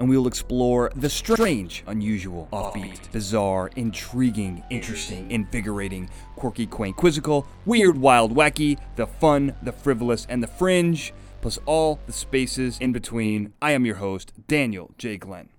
and we will explore the strange, unusual, offbeat, bizarre, intriguing, interesting, invigorating, quirky, quaint, quizzical, weird, wild, wacky, the fun, the frivolous, and the fringe, plus all the spaces in between. I am your host, Daniel J. Glenn.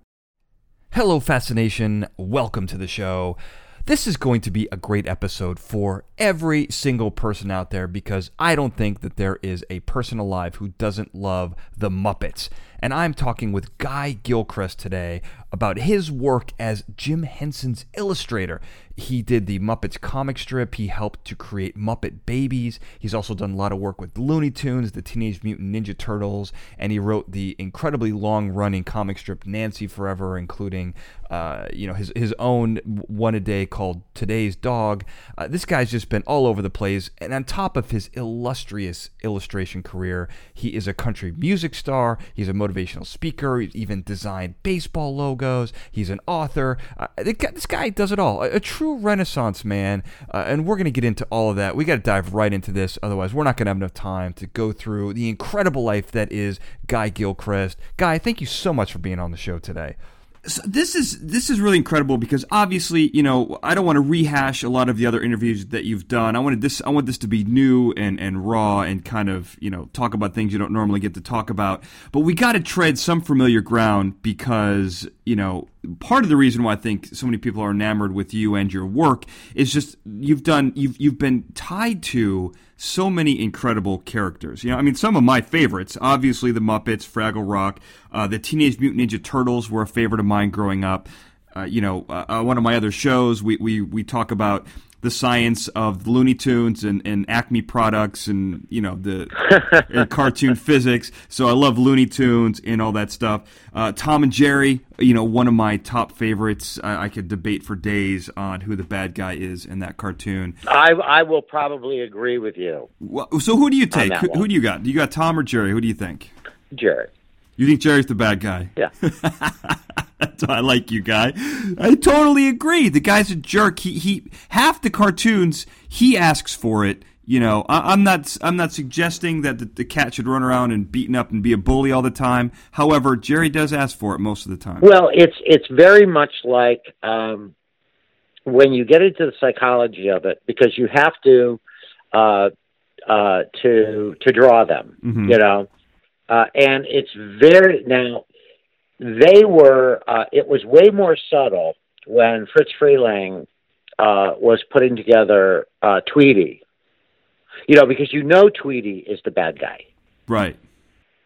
Hello, Fascination. Welcome to the show. This is going to be a great episode for every single person out there because I don't think that there is a person alive who doesn't love the Muppets. And I'm talking with Guy Gilchrist today about his work as Jim Henson's illustrator. He did the Muppets comic strip. He helped to create Muppet Babies. He's also done a lot of work with Looney Tunes, the Teenage Mutant Ninja Turtles, and he wrote the incredibly long-running comic strip Nancy Forever, including uh, you know his his own one a day called Today's Dog. Uh, this guy's just been all over the place, and on top of his illustrious illustration career, he is a country music star. He's a motivational speaker. He's even designed baseball logos. He's an author. Uh, this guy does it all. A, a true renaissance man, uh, and we're going to get into all of that. We got to dive right into this, otherwise, we're not going to have enough time to go through the incredible life that is Guy Gilchrist. Guy, thank you so much for being on the show today. So this is this is really incredible because obviously you know I don't want to rehash a lot of the other interviews that you've done. I wanted this I want this to be new and and raw and kind of you know talk about things you don't normally get to talk about. But we got to tread some familiar ground because you know part of the reason why I think so many people are enamored with you and your work is just you've done you've you've been tied to so many incredible characters. You know, I mean, some of my favorites, obviously the Muppets, Fraggle Rock, uh, the Teenage Mutant Ninja Turtles were a favorite of mine growing up. Uh, you know, uh, uh one of my other shows, we, we, we talk about the science of Looney Tunes and, and Acme products and you know the cartoon physics. So I love Looney Tunes and all that stuff. Uh, Tom and Jerry, you know, one of my top favorites. I, I, could debate for days on who the bad guy is in that cartoon. I I will probably agree with you. Well, so who do you take? Who, who, do you got? Do you got Tom or Jerry? Who do you think? Jerry. You think Jerry's the bad guy? Yeah. That's why I like you, guy. I totally agree. The guy's a jerk. He he. Half the cartoons he asks for it. You know, I, am not I'm not suggesting that the, the, cat should run around and beaten up and be a bully all the time. However, Jerry does ask for it most of the time. Well, it's it's very much like um, when you get into the psychology of it, because you have to uh, uh, to to draw them. Mm-hmm. You know, uh, and it's very now they were uh, it was way more subtle when Fritz Freleng uh, was putting together uh, Tweety. You know, because you know Tweety is the bad guy, right?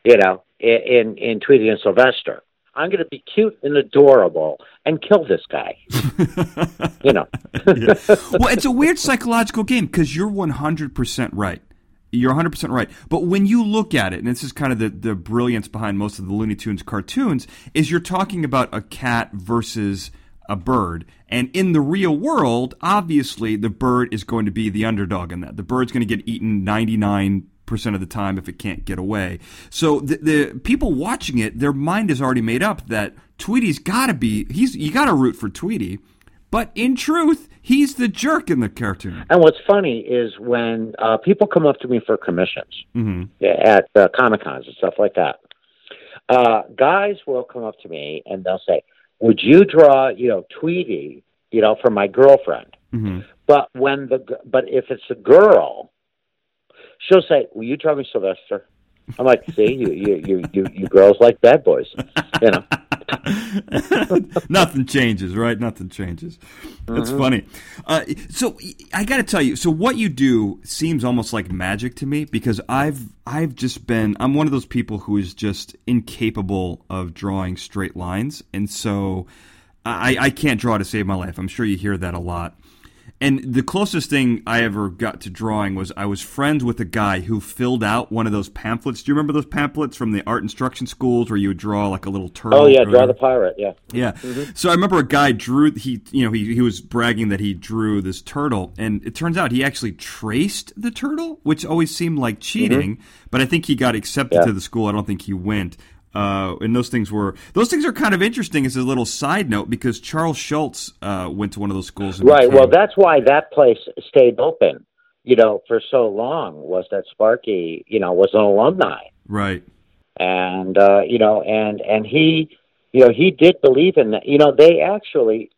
You know, in in Tweety and Sylvester. I'm going to be cute and adorable and kill this guy. you know. yeah. Well, it's a weird psychological game because you're 100% right. You're 100% right. But when you look at it, and this is kind of the, the brilliance behind most of the Looney Tunes cartoons, is you're talking about a cat versus a bird. And in the real world, obviously, the bird is going to be the underdog in that. The bird's going to get eaten 99 percent of the time if it can't get away. So the, the people watching it, their mind is already made up that Tweety's got to be he's you got to root for Tweety. But in truth, he's the jerk in the cartoon. And what's funny is when uh, people come up to me for commissions mm-hmm. at uh, Comic Cons and stuff like that, uh, guys will come up to me and they'll say, Would you draw, you know, Tweety, you know, for my girlfriend? Mm-hmm. But when the but if it's a girl, she'll say, "Will you draw me Sylvester?" I'm like, "See, you you you you, you girls like bad boys, you know." Nothing changes, right? Nothing changes. That's mm-hmm. funny. Uh, so I got to tell you, so what you do seems almost like magic to me because I've I've just been I'm one of those people who is just incapable of drawing straight lines, and so I, I can't draw to save my life. I'm sure you hear that a lot. And the closest thing I ever got to drawing was I was friends with a guy who filled out one of those pamphlets. Do you remember those pamphlets from the art instruction schools where you would draw like a little turtle? Oh yeah, draw the pirate. Yeah. Yeah. Mm-hmm. So I remember a guy drew he you know he he was bragging that he drew this turtle, and it turns out he actually traced the turtle, which always seemed like cheating. Mm-hmm. But I think he got accepted yeah. to the school. I don't think he went. Uh, and those things were those things are kind of interesting as a little side note because Charles Schulz uh, went to one of those schools. right. Well, that's why that place stayed open. You know, for so long was that Sparky. You know, was an alumni. Right. And uh, you know, and and he, you know, he did believe in that. You know, they actually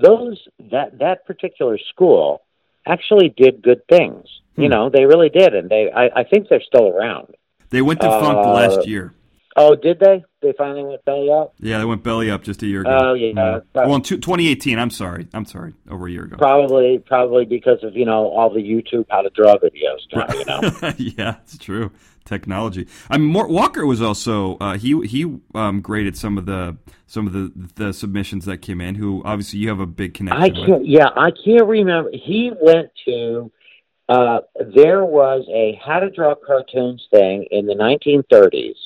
those that that particular school actually did good things. Hmm. You know, they really did, and they I, I think they're still around. They went to Funk uh, last year. Oh, did they? They finally went belly up. Yeah, they went belly up just a year ago. Oh yeah. yeah. Well, in 2018. I'm sorry. I'm sorry. Over a year ago. Probably, probably because of you know all the YouTube how to draw videos. Now, you know. yeah, it's true. Technology. I mean, Mort Walker was also uh, he he um, graded some of the some of the the submissions that came in. Who obviously you have a big connection. I can't. With. Yeah, I can't remember. He went to. Uh, there was a how to draw cartoons thing in the 1930s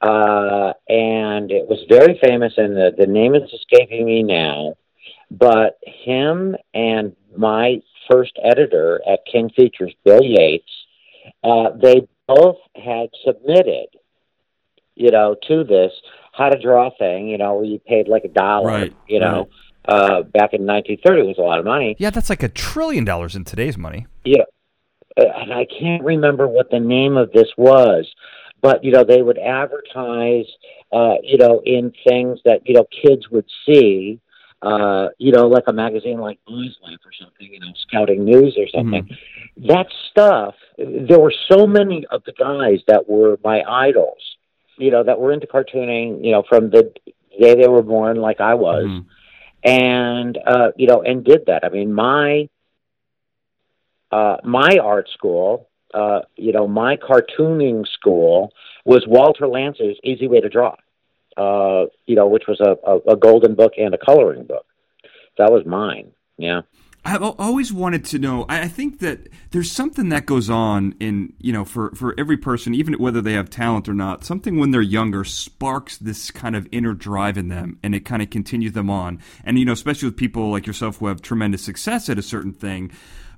uh, and it was very famous, and the, the name is escaping me now. But him and my first editor at King Features, Bill Yates, uh, they both had submitted, you know, to this how to draw thing, you know, where you paid like a dollar, right, you know. Right. Uh, back in 1930, it was a lot of money. Yeah, that's like a trillion dollars in today's money. Yeah, uh, and I can't remember what the name of this was, but you know they would advertise uh, you know in things that you know kids would see uh, you know like a magazine like Boys Life or something you know Scouting News or something mm-hmm. that stuff there were so many of the guys that were my idols you know that were into cartooning you know from the day they were born like I was mm-hmm. and uh, you know and did that I mean my uh, my art school uh, you know, my cartooning school was Walter Lantz's Easy Way to Draw, uh, you know, which was a, a, a golden book and a coloring book. That was mine. Yeah. I've always wanted to know. I think that there's something that goes on in, you know, for, for every person, even whether they have talent or not, something when they're younger sparks this kind of inner drive in them and it kind of continues them on. And, you know, especially with people like yourself who have tremendous success at a certain thing,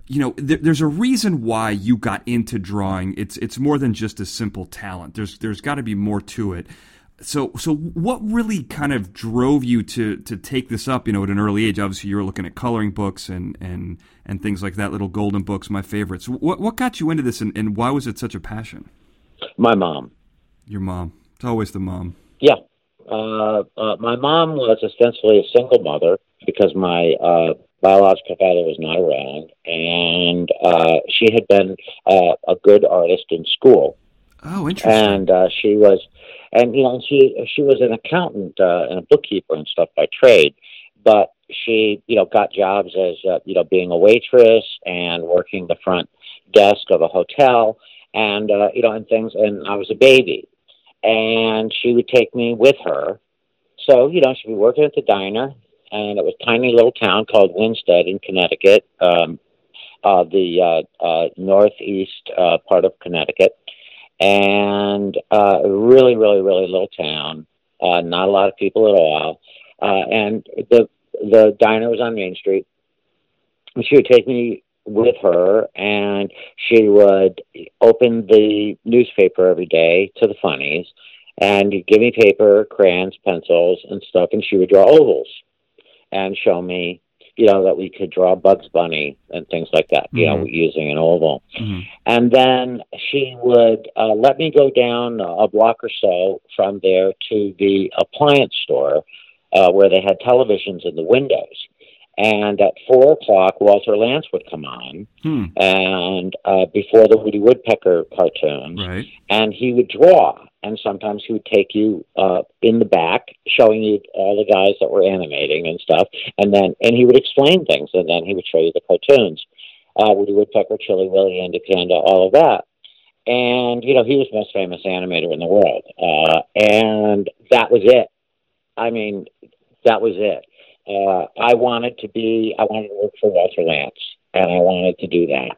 you know, there, there's a reason why you got into drawing. It's it's more than just a simple talent. There's there's got to be more to it. So so what really kind of drove you to to take this up? You know, at an early age. Obviously, you were looking at coloring books and and and things like that. Little golden books, my favorites. What what got you into this, and, and why was it such a passion? My mom. Your mom. It's always the mom. Yeah. Uh, uh, my mom was ostensibly a single mother because my uh, biological father was not around, and uh, she had been uh, a good artist in school. Oh, interesting. And uh, she was, and you know, she she was an accountant uh, and a bookkeeper and stuff by trade, but she you know got jobs as uh, you know being a waitress and working the front desk of a hotel and uh, you know and things. And I was a baby, and she would take me with her. So you know she'd be working at the diner, and it was a tiny little town called Winsted in Connecticut, um, uh, the uh, uh, northeast uh, part of Connecticut, and uh, really, really, really little town. Uh, not a lot of people at all, uh, and the the diner was on Main Street. And she would take me with her, and she would open the newspaper every day to the funnies, and give me paper, crayons, pencils, and stuff, and she would draw ovals and show me, you know, that we could draw Bugs Bunny and things like that, you mm-hmm. know, using an oval. Mm-hmm. And then she would uh, let me go down a block or so from there to the appliance store uh, where they had televisions in the windows. And at four o'clock, Walter Lantz would come on, hmm. and uh, before the Woody Woodpecker cartoons, right. and he would draw. And sometimes he would take you uh, in the back, showing you all the guys that were animating and stuff, and then and he would explain things, and then he would show you the cartoons, uh, Woody Woodpecker, Chilly Willy, Andy Panda, all of that. And you know, he was the most famous animator in the world, uh, and that was it. I mean, that was it uh, I wanted to be, I wanted to work for Walter Lantz, and I wanted to do that.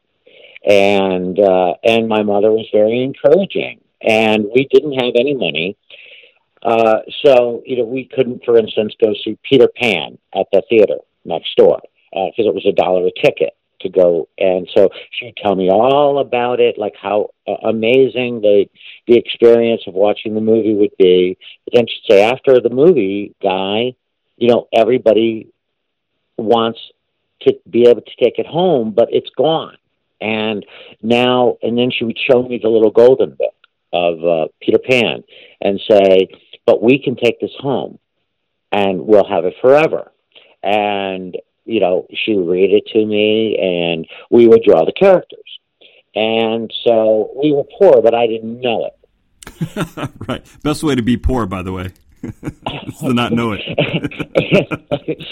And uh, and my mother was very encouraging, and we didn't have any money, uh, so you know we couldn't, for instance, go see Peter Pan at the theater next door because uh, it was a dollar a ticket to go. And so she'd tell me all about it, like how uh, amazing the the experience of watching the movie would be. But then she'd say, after the movie, guy, you know, everybody wants to be able to take it home, but it's gone. And now, and then she would show me the little golden book of uh, Peter Pan and say, but we can take this home and we'll have it forever. And you know, she would read it to me and we would draw the characters. And so we were poor, but I didn't know it. right. Best way to be poor, by the way, to not know it.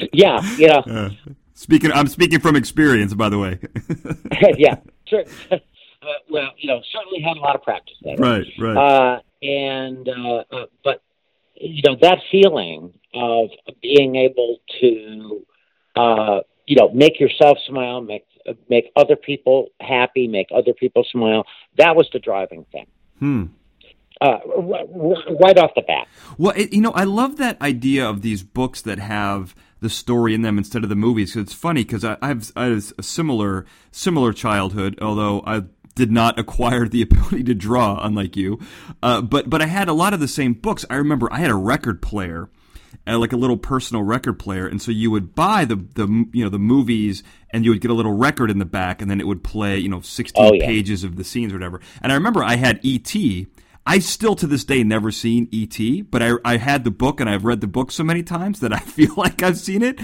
yeah, you know. Uh, speaking, I'm speaking from experience, by the way. yeah, sure. Uh, well, you know, certainly had a lot of practice there. Right, right. Uh, and uh, uh, but you know that feeling of being able to uh, you know, make yourself smile, make make other people happy, make other people smile. That was the driving thing. Hmm. Uh, right off the bat. Well, it, you know, I love that idea of these books that have the story in them instead of the movies. It's funny because I, I've I a similar similar childhood, although I did not acquire the ability to draw, unlike you. Uh, but but I had a lot of the same books. I remember I had a record player uh, like a little personal record player, and so you would buy the the you know the movies, and you would get a little record in the back, and then it would play you know sixteen oh, yeah. pages of the scenes or whatever. And I remember I had E.T. I still to this day never seen E.T., but I I had the book and I've read the book so many times that I feel like I've seen it.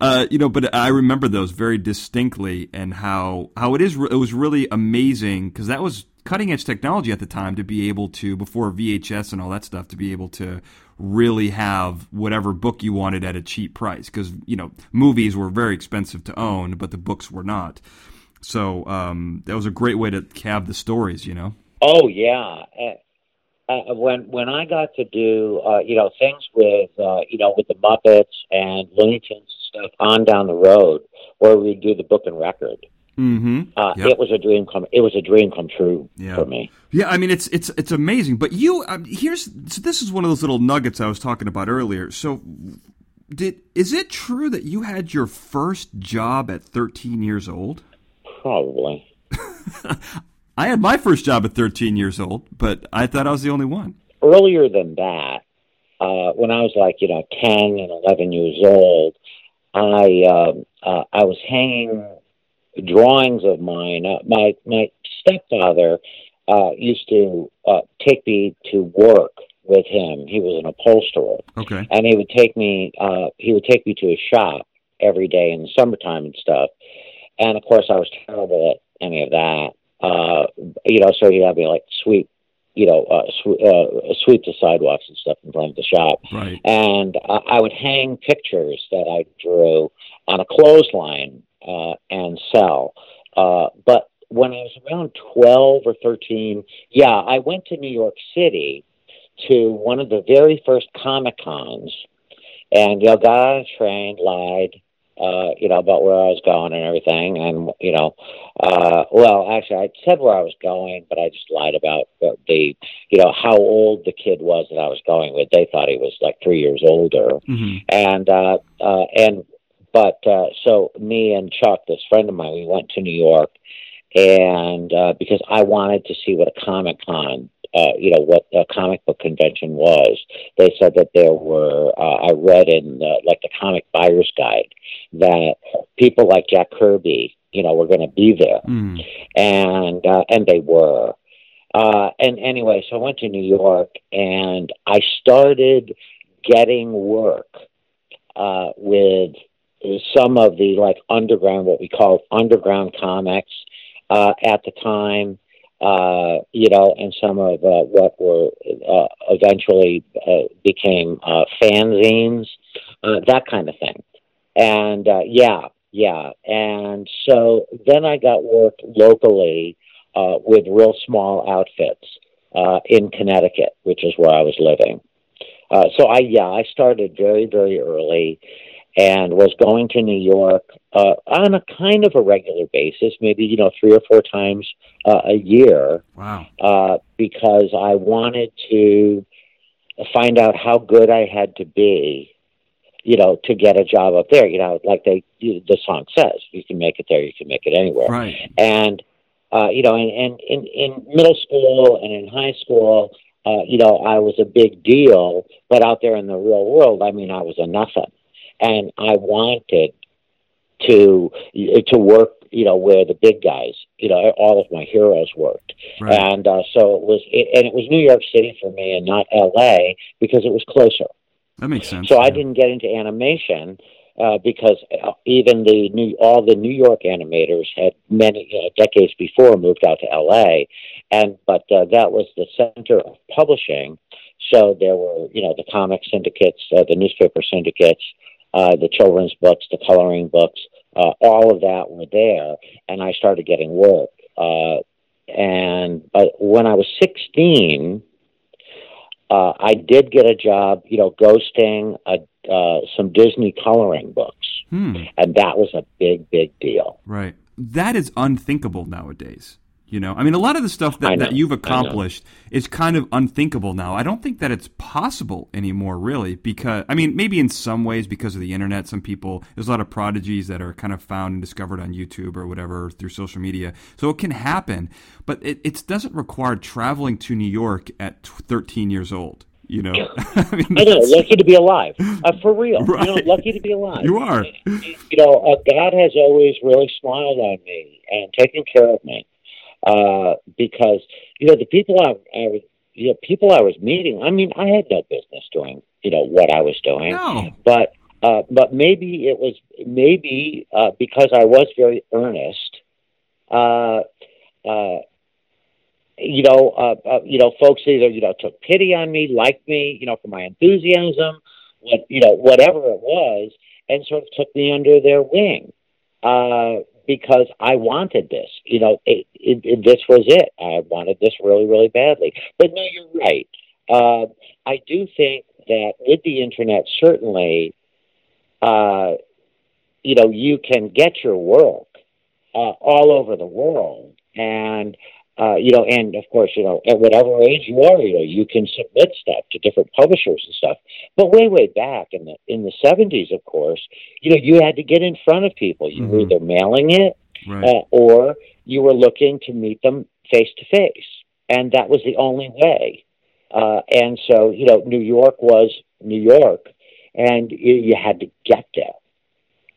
Uh, you know, but I remember those very distinctly, and how how it is. It was really amazing because that was cutting edge technology at the time to be able to before VHS and all that stuff to be able to really have whatever book you wanted at a cheap price because you know movies were very expensive to own but the books were not so um, that was a great way to have the stories you know oh yeah uh, when when I got to do uh, you know things with uh, you know with the Muppets and Looney Tunes stuff on down the road, where we do the book and record, Mm-hmm. Uh, yep. It was a dream come. It was a dream come true yeah. for me. Yeah, I mean it's it's it's amazing. But you um, here's so this is one of those little nuggets I was talking about earlier. So, did is it true that you had your first job at 13 years old? Probably. I had my first job at 13 years old, but I thought I was the only one. Earlier than that, uh, when I was like you know 10 and 11 years old, I um, uh, I was hanging drawings of mine. Uh, my my stepfather uh, used to uh, take me to work with him. He was an upholsterer. Okay. And he would take me. Uh, he would take me to his shop every day in the summertime and stuff. And of course, I was terrible at any of that. Uh, you know, so he'd have me like sweep you know, uh, sw- uh, sweep the sidewalks and stuff in front of the shop. Right. And uh, I would hang pictures that I drew on a clothesline uh, and sell. Uh, but when I was around 12 or 13, yeah, I went to New York City to one of the very first Comic Cons and, you know, got on a train, lied, uh, you know, about where I was going and everything. And, you know, uh, well, actually, I said where I was going, but I just lied about the, you know, how old the kid was that I was going with. They thought he was like three years older. Mm-hmm. And, uh, uh, and but uh, so me and Chuck, this friend of mine, we went to New York, and uh, because I wanted to see what a Comic Con, uh, you know, what a comic book convention was. They said that there were. Uh, I read in the, like the Comic Buyer's Guide that people like Jack Kirby, you know, were going to be there, mm. and uh, and they were. Uh, and anyway, so I went to New York, and I started getting work uh, with some of the like underground, what we call underground comics uh, at the time, uh, you know, and some of uh, what were uh, eventually uh, became uh, fanzines, uh, that kind of thing. And yeah, yeah. And so then I got work locally uh, with real small outfits uh, in Connecticut, which is where I was living. Uh, so I yeah I started very very early, and was going to New York uh, on a kind of a regular basis, maybe you know three or four times uh, a year. Wow! Uh, because I wanted to find out how good I had to be, you know, to get a job up there. You know, like they the song says, you can make it there, you can make it anywhere. Right. And uh, you know, and, and in in middle school and in high school. Uh, you know, I was a big deal, but out there in the real world, I mean, I was a nothing and I wanted to to work you know where the big guys you know all of my heroes worked right. and uh, so it was it, and it was new york city for me and not la because it was closer that makes sense so yeah. i didn't get into animation uh, because even the new all the new york animators had many uh, decades before moved out to la and but uh, that was the center of publishing so there were you know the comic syndicates uh, the newspaper syndicates uh, the children's books, the coloring books, uh, all of that were there, and I started getting work. Uh, and but when I was 16, uh, I did get a job, you know, ghosting a, uh, some Disney coloring books, hmm. and that was a big, big deal. Right. That is unthinkable nowadays. You know, I mean, a lot of the stuff that, that you've accomplished is kind of unthinkable now. I don't think that it's possible anymore, really, because, I mean, maybe in some ways because of the internet, some people, there's a lot of prodigies that are kind of found and discovered on YouTube or whatever through social media. So it can happen, but it, it doesn't require traveling to New York at 13 years old. You know, I, mean, I know, lucky to be alive, uh, for real. Right. You know, lucky to be alive. You are. You know, uh, God has always really smiled on me and taken care of me uh, because you know the people I, I was, you know, people I was meeting. I mean, I had no business doing you know what I was doing, no. but uh, but maybe it was maybe uh, because I was very earnest. Uh, uh, you know, uh, uh, you know, folks either you know took pity on me, liked me, you know, for my enthusiasm, what you know, whatever it was, and sort of took me under their wing. Uh, because I wanted this. You know, it, it, it, this was it. I wanted this really, really badly. But no, you're right. Uh, I do think that with the internet, certainly, uh, you know, you can get your work uh, all over the world, and uh, you know, and of course, you know, at whatever age you are, you know, you can submit stuff to different publishers and stuff. But way, way back in the in the seventies, of course, you know, you had to get in front of people. You mm-hmm. were either mailing it, right. uh, or you were looking to meet them face to face, and that was the only way. Uh, and so, you know, New York was New York, and you, you had to get there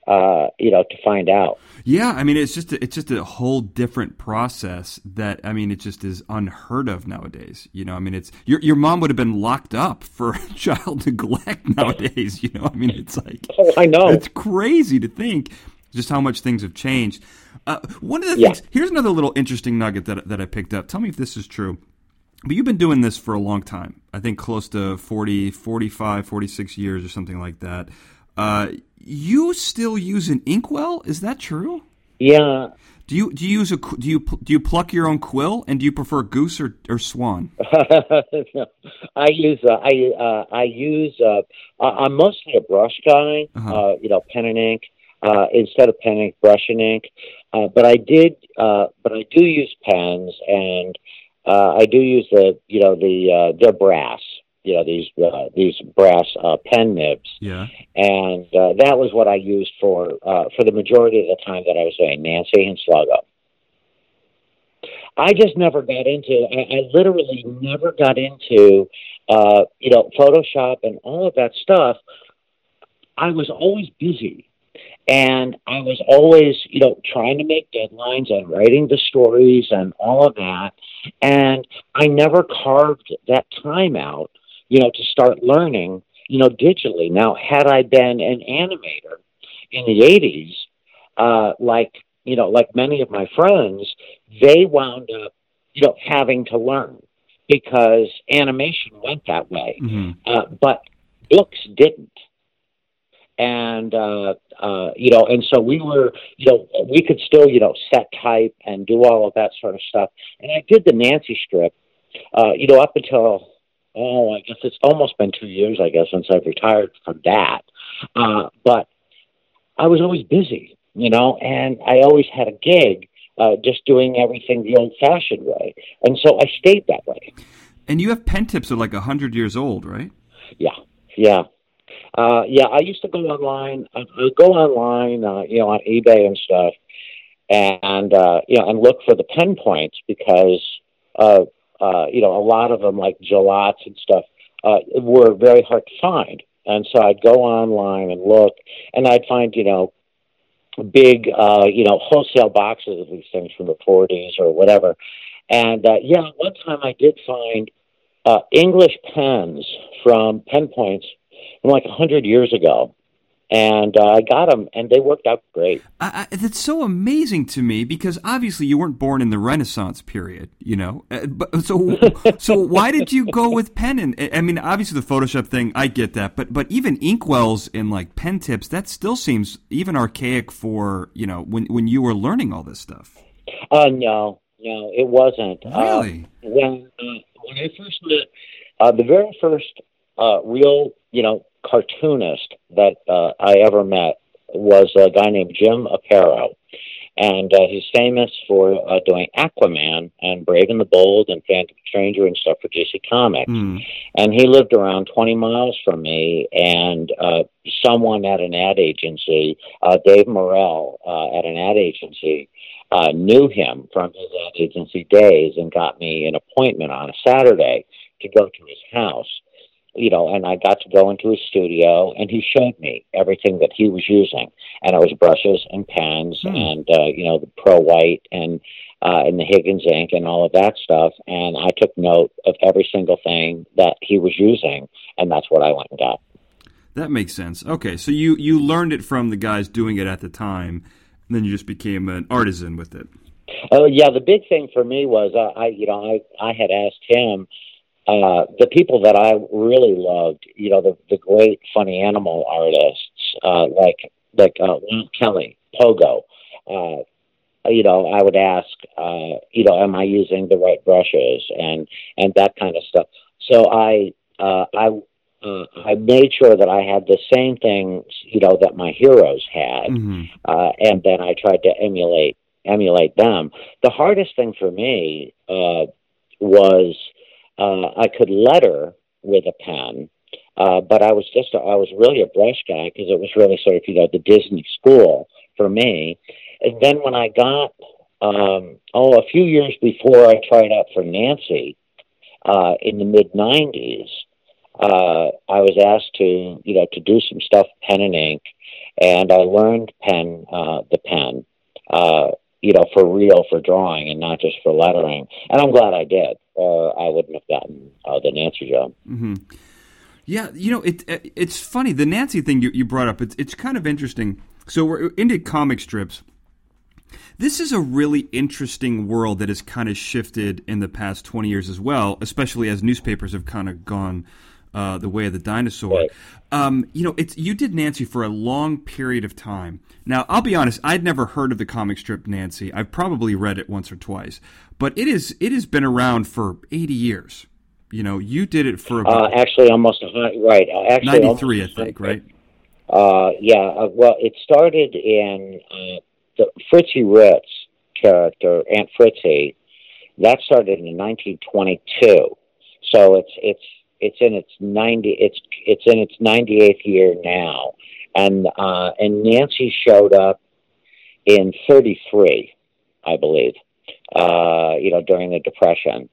uh, you know, to find out. Yeah, I mean, it's just a, it's just a whole different process that I mean, it just is unheard of nowadays. You know, I mean, it's your your mom would have been locked up for child neglect nowadays. You know, I mean, it's like oh, I know it's crazy to think just how much things have changed. Uh, one of the things here's another little interesting nugget that that I picked up. Tell me if this is true. But you've been doing this for a long time. I think close to 40, 45, 46 years or something like that. Uh, you still use an inkwell? Is that true? Yeah. Do you do you use a do you do you pluck your own quill and do you prefer goose or, or swan? no, I use uh, I uh, I use uh, I'm mostly a brush guy. Uh-huh. Uh, you know, pen and ink uh, instead of pen and ink, brush and ink. Uh, but I did, uh, but I do use pens and uh, I do use the you know the uh, they're brass you know these uh, these brass uh, pen nibs. Yeah. And uh, that was what I used for uh, for the majority of the time that I was doing Nancy and Sluggo. I just never got into. I, I literally never got into, uh, you know, Photoshop and all of that stuff. I was always busy, and I was always, you know, trying to make deadlines and writing the stories and all of that. And I never carved that time out you know, to start learning, you know, digitally. Now, had I been an animator in the 80s, uh, like, you know, like many of my friends, they wound up, you know, having to learn because animation went that way. Mm-hmm. Uh, but books didn't and uh, uh, you know, and so we were, you know, we could still, you know, set type and do all of that sort of stuff. And I did the Nancy strip, uh, you know, up until oh, I guess it's almost been two years, I guess, since I've retired from that. Uh, but I was always busy, you know, and I always had a gig, uh, just doing everything the old-fashioned way, and so I stayed that way. And you have pen tips that are like hundred years old, right? Yeah, yeah, uh, yeah. I used to go online. I go online, uh, you know, on eBay and stuff, and uh, you know, and look for the pen points because, uh, uh, you know, a lot of them like Gillotts and stuff uh, were very hard to find. And so I'd go online and look, and I'd find, you know, big, uh, you know, wholesale boxes of these things from the 40s or whatever. And uh, yeah, one time I did find uh, English pens from pen points from like a hundred years ago, and uh, I got them, and they worked out great. I, I, that's so amazing to me because obviously you weren't born in the Renaissance period, you know. Uh, but so, so why did you go with pen? And I mean, obviously the Photoshop thing, I get that, but but even inkwells and like pen tips, that still seems even archaic for you know when when you were learning all this stuff. Uh, no, no, it wasn't. Really? Uh, when uh, when I first met uh, the very first uh, real, you know, cartoonist that uh, I ever met was a guy named Jim Aparo. And uh, he's famous for uh, doing Aquaman and Brave and the Bold and Phantom Stranger and stuff for DC Comics. Mm. And he lived around 20 miles from me. And uh, someone at an ad agency, uh, Dave Morrell uh, at an ad agency, uh, knew him from his ad agency days and got me an appointment on a Saturday to go to his house you know, and I got to go into his studio, and he showed me everything that he was using, and it was brushes and pens, Hmm. and uh, you know, the Pro White and uh, and the Higgins ink and all of that stuff, and I took note of every single thing that he was using, and that's what I went and got. That makes sense. Okay, so you you learned it from the guys doing it at the time, and then you just became an artisan with it. Oh yeah, the big thing for me was uh, I, you know, I I had asked him uh, the people that I really loved, you know, the the great funny animal artists uh, like like uh, Walt Kelly, Pogo. Uh, you know, I would ask, uh, you know, am I using the right brushes and and that kind of stuff. So I uh, I uh, I made sure that I had the same things, you know, that my heroes had, Mhm. uh, and then I tried to emulate emulate them. The hardest thing for me uh, was uh, I could letter with a pen, uh, but I was just a, I was really a brush guy because it was really sort of you know the Disney school for me. And then when I got um, oh a few years before I tried out for Nancy uh, in the mid '90s, uh, I was asked to you know to do some stuff pen and ink, and I learned pen uh, the pen. Uh, you know, for real, for drawing, and not just for lettering. And I'm glad I did, or I wouldn't have gotten uh, the Nancy job. hmm Yeah, you know, it, it it's funny the Nancy thing you, you brought up. It's it's kind of interesting. So we're into comic strips. This is a really interesting world that has kind of shifted in the past twenty years as well, especially as newspapers have kind of gone uh, the way of the dinosaur. Right. Um, you know, it's you did Nancy for a long period of time. Now, I'll be honest, I'd never heard of the comic strip Nancy. I've probably read it once or twice, but it is it has been around for eighty years. You know, you did it for Uh, actually, almost right. Uh, actually, ninety three, I think, right? Uh, yeah. Uh, well, it started in uh, the Fritzi Ritz character, Aunt Fritzi. That started in 1922. So it's it's it's in its 90 it's it's in its 98th year now, and uh, and Nancy showed up in 33, I believe. Uh, you know, during the Depression,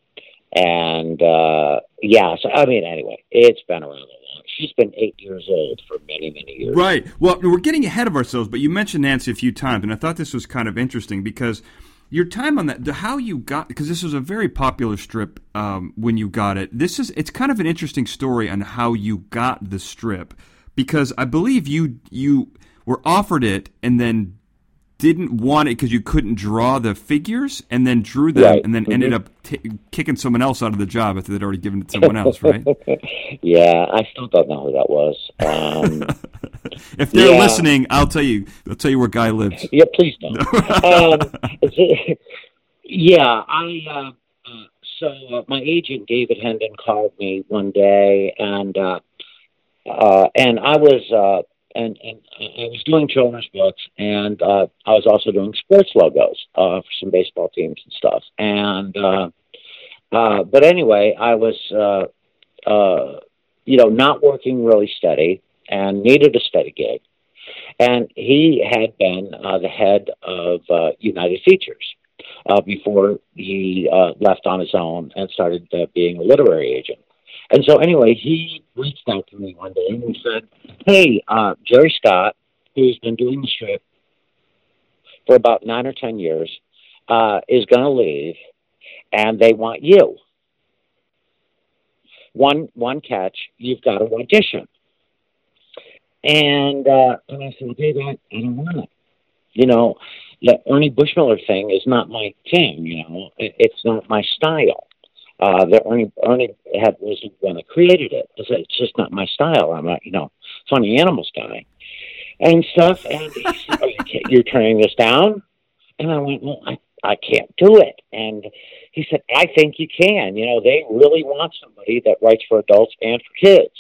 and uh, yeah. So I mean, anyway, it's been around a long. She's been eight years old for many many years. Right. Well, we're getting ahead of ourselves, but you mentioned Nancy a few times, and I thought this was kind of interesting because your time on that, the, how you got, because this was a very popular strip um, when you got it. This is, it's kind of an interesting story on how you got the strip, because I believe you you were offered it and then didn't want it because you couldn't draw the figures, and then drew them, Right. and then ended Mhm. up t- kicking someone else out of the job after they'd already given it to someone else, right? Yeah, I still don't know who that was. Um, If they're Yeah. listening, I'll tell you. I'll tell you where Guy lives. yeah, please don't. um, yeah, I. Uh, uh, so uh, my agent David Hendon called me one day, and uh, uh, and I was uh, and and I was doing children's books, and uh, I was also doing sports logos uh, for some baseball teams and stuff. And uh, uh, but anyway, I was uh, uh, you know not working really steady and needed a steady gig. And he had been uh, the head of uh, United Features uh, before he uh, left on his own and started uh, being a literary agent. And so, anyway, he reached out to me one day and he said, Hey, uh, Jerry Scott, who's been doing the strip for about nine or 10 years, uh, is going to leave and they want you. One, one catch, you've got to audition. And, uh, and I said, Dave, I, I don't want it. You know, the Ernie Bushmiller thing is not my thing, you know, it, it's not my style. Uh, that Ernie Ernie had was the one that created it. I said, it's just not my style. I'm a you know funny animals guy and stuff. And he said, oh, you you're turning this down, and I went, well, I I can't do it. And he said, I think you can. You know, they really want somebody that writes for adults and for kids.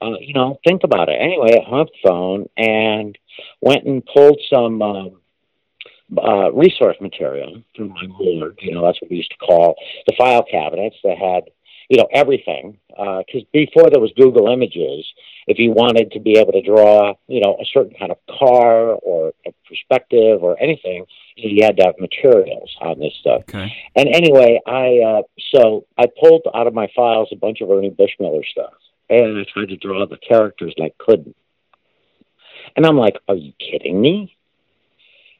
Uh, you know, think about it. Anyway, I hung up the phone and went and pulled some. Um, uh, resource material through my board. You know, that's what we used to call the file cabinets that had, you know, everything. Because uh, before there was Google Images, if you wanted to be able to draw, you know, a certain kind of car or a perspective or anything, you had to have materials on this stuff. Okay. And anyway, I uh, so I pulled out of my files a bunch of Ernie Bushmiller stuff, and I tried to draw the characters, and I couldn't. And I'm like, "Are you kidding me?"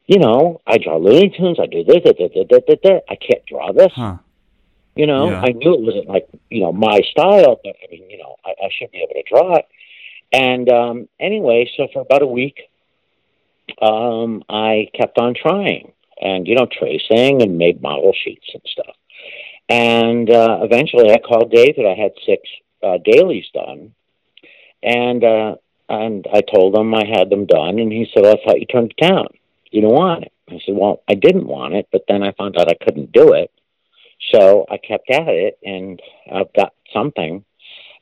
You know, I draw Looney Tunes. I do this, da, da, da, da, da. I can't draw this. Huh. You know, Yeah. I knew it wasn't like you know my style, but I mean, you know, I, I should be able to draw it. And um, anyway, so for about a week, um, I kept on trying, and you know, tracing and made model sheets and stuff. And uh, eventually, I called David. I had six uh, dailies done, and uh, and I told him I had them done, and he said, "Well, I thought you turned it down." You don't want it. I said, well, I didn't want it, but then I found out I couldn't do it. So I kept at it and I've got something.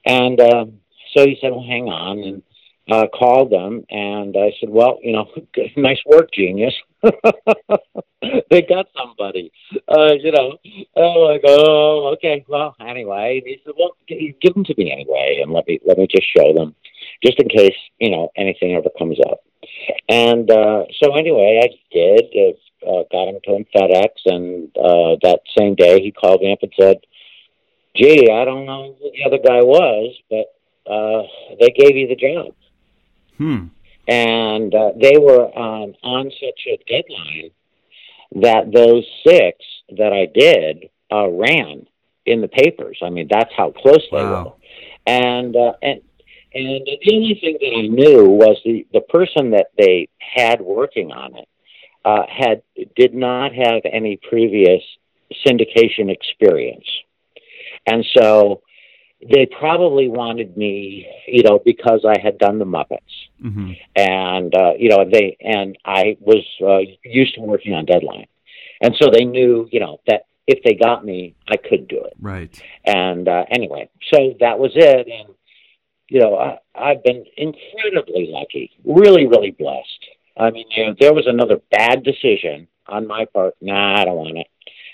And uh, so he said, well, hang on. And uh, called them and I said, well, you know, nice work, genius. they got somebody, uh, you know. Oh, I go, oh, okay, well, anyway. He said, well, give them to me anyway, and let me let me just show them, just in case you know anything ever comes up. And uh, so anyway, I did. Uh, uh, got him to him FedEx, and uh, that same day he called me up and said, "Gee, I don't know who the other guy was, but uh, they gave you the job." Hmm. and uh, they were um, on such a deadline that those six that I did uh, ran in the papers. I mean, that's how close they were. Wow. And uh, and and the only thing that I knew was the the person that they had working on it uh, had did not have any previous syndication experience, and so they probably wanted me, you know, because I had done the Muppets. Hmm and uh, you know they and I was uh, used to working on deadline, and so they knew you know that if they got me, I could do it. Right. And uh, anyway, so that was it, and you know I, I've been incredibly lucky, really, really blessed. I mean, you know, there was another bad decision on my part. Nah, I don't want it.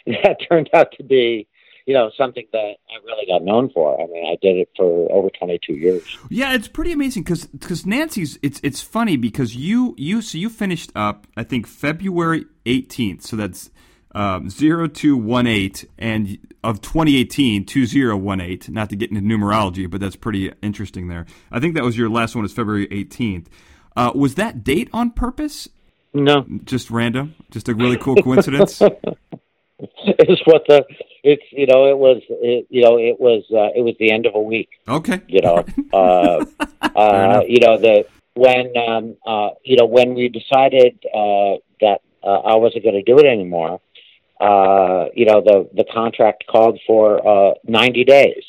That turned out to be. You know something that I really got known for. I mean, I did it for over twenty-two years. Yeah, it's pretty amazing because Nancy's it's it's funny because you you so you finished up I think February eighteenth, so that's um, zero two one eight and of 2018 2018. Not to get into numerology, but that's pretty interesting there. I think that was your last one is February eighteenth. Uh, was that date on purpose? No, Just random? Just a really cool coincidence? is what the it's you know it was it, you know it was uh, it was the end of a week Okay. you know uh, uh, you know the when um, uh, you know when we decided uh, that uh, I wasn't going to do it anymore uh, you know the the contract called for uh, ninety days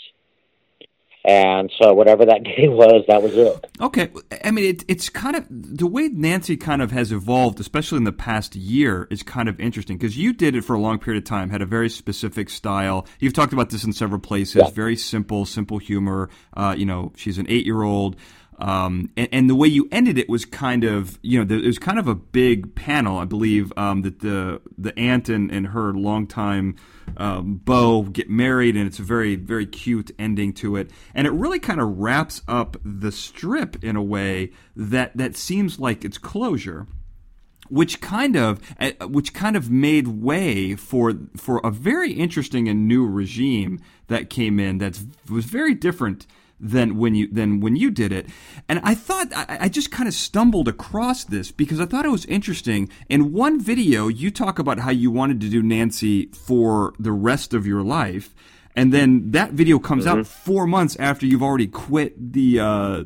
and so whatever that day was that was it Okay, I mean it, it's kind of the way Nancy kind of has evolved, especially in the past year, is kind of interesting because you did it for a long period of time, had a very specific style. You've talked about this in several places. Yeah. Very simple, simple humor. Uh, you know, she's an eight-year-old. Um, and, and, the way you ended it was kind of, you know, there, it was kind of a big panel, I believe, um, that the the aunt and, and her longtime um, beau get married, and it's a very very cute ending to it, and it really kind of wraps up the strip in a way that that seems like it's closure which kind of uh, which kind of made way for for a very interesting and new regime that came in that was very different than when you than when you did it. And I thought I, I just kind of stumbled across this because I thought it was interesting. In one video, you talk about how you wanted to do Nancy for the rest of your life. And then that video comes mm-hmm. out four months after you've already quit the uh,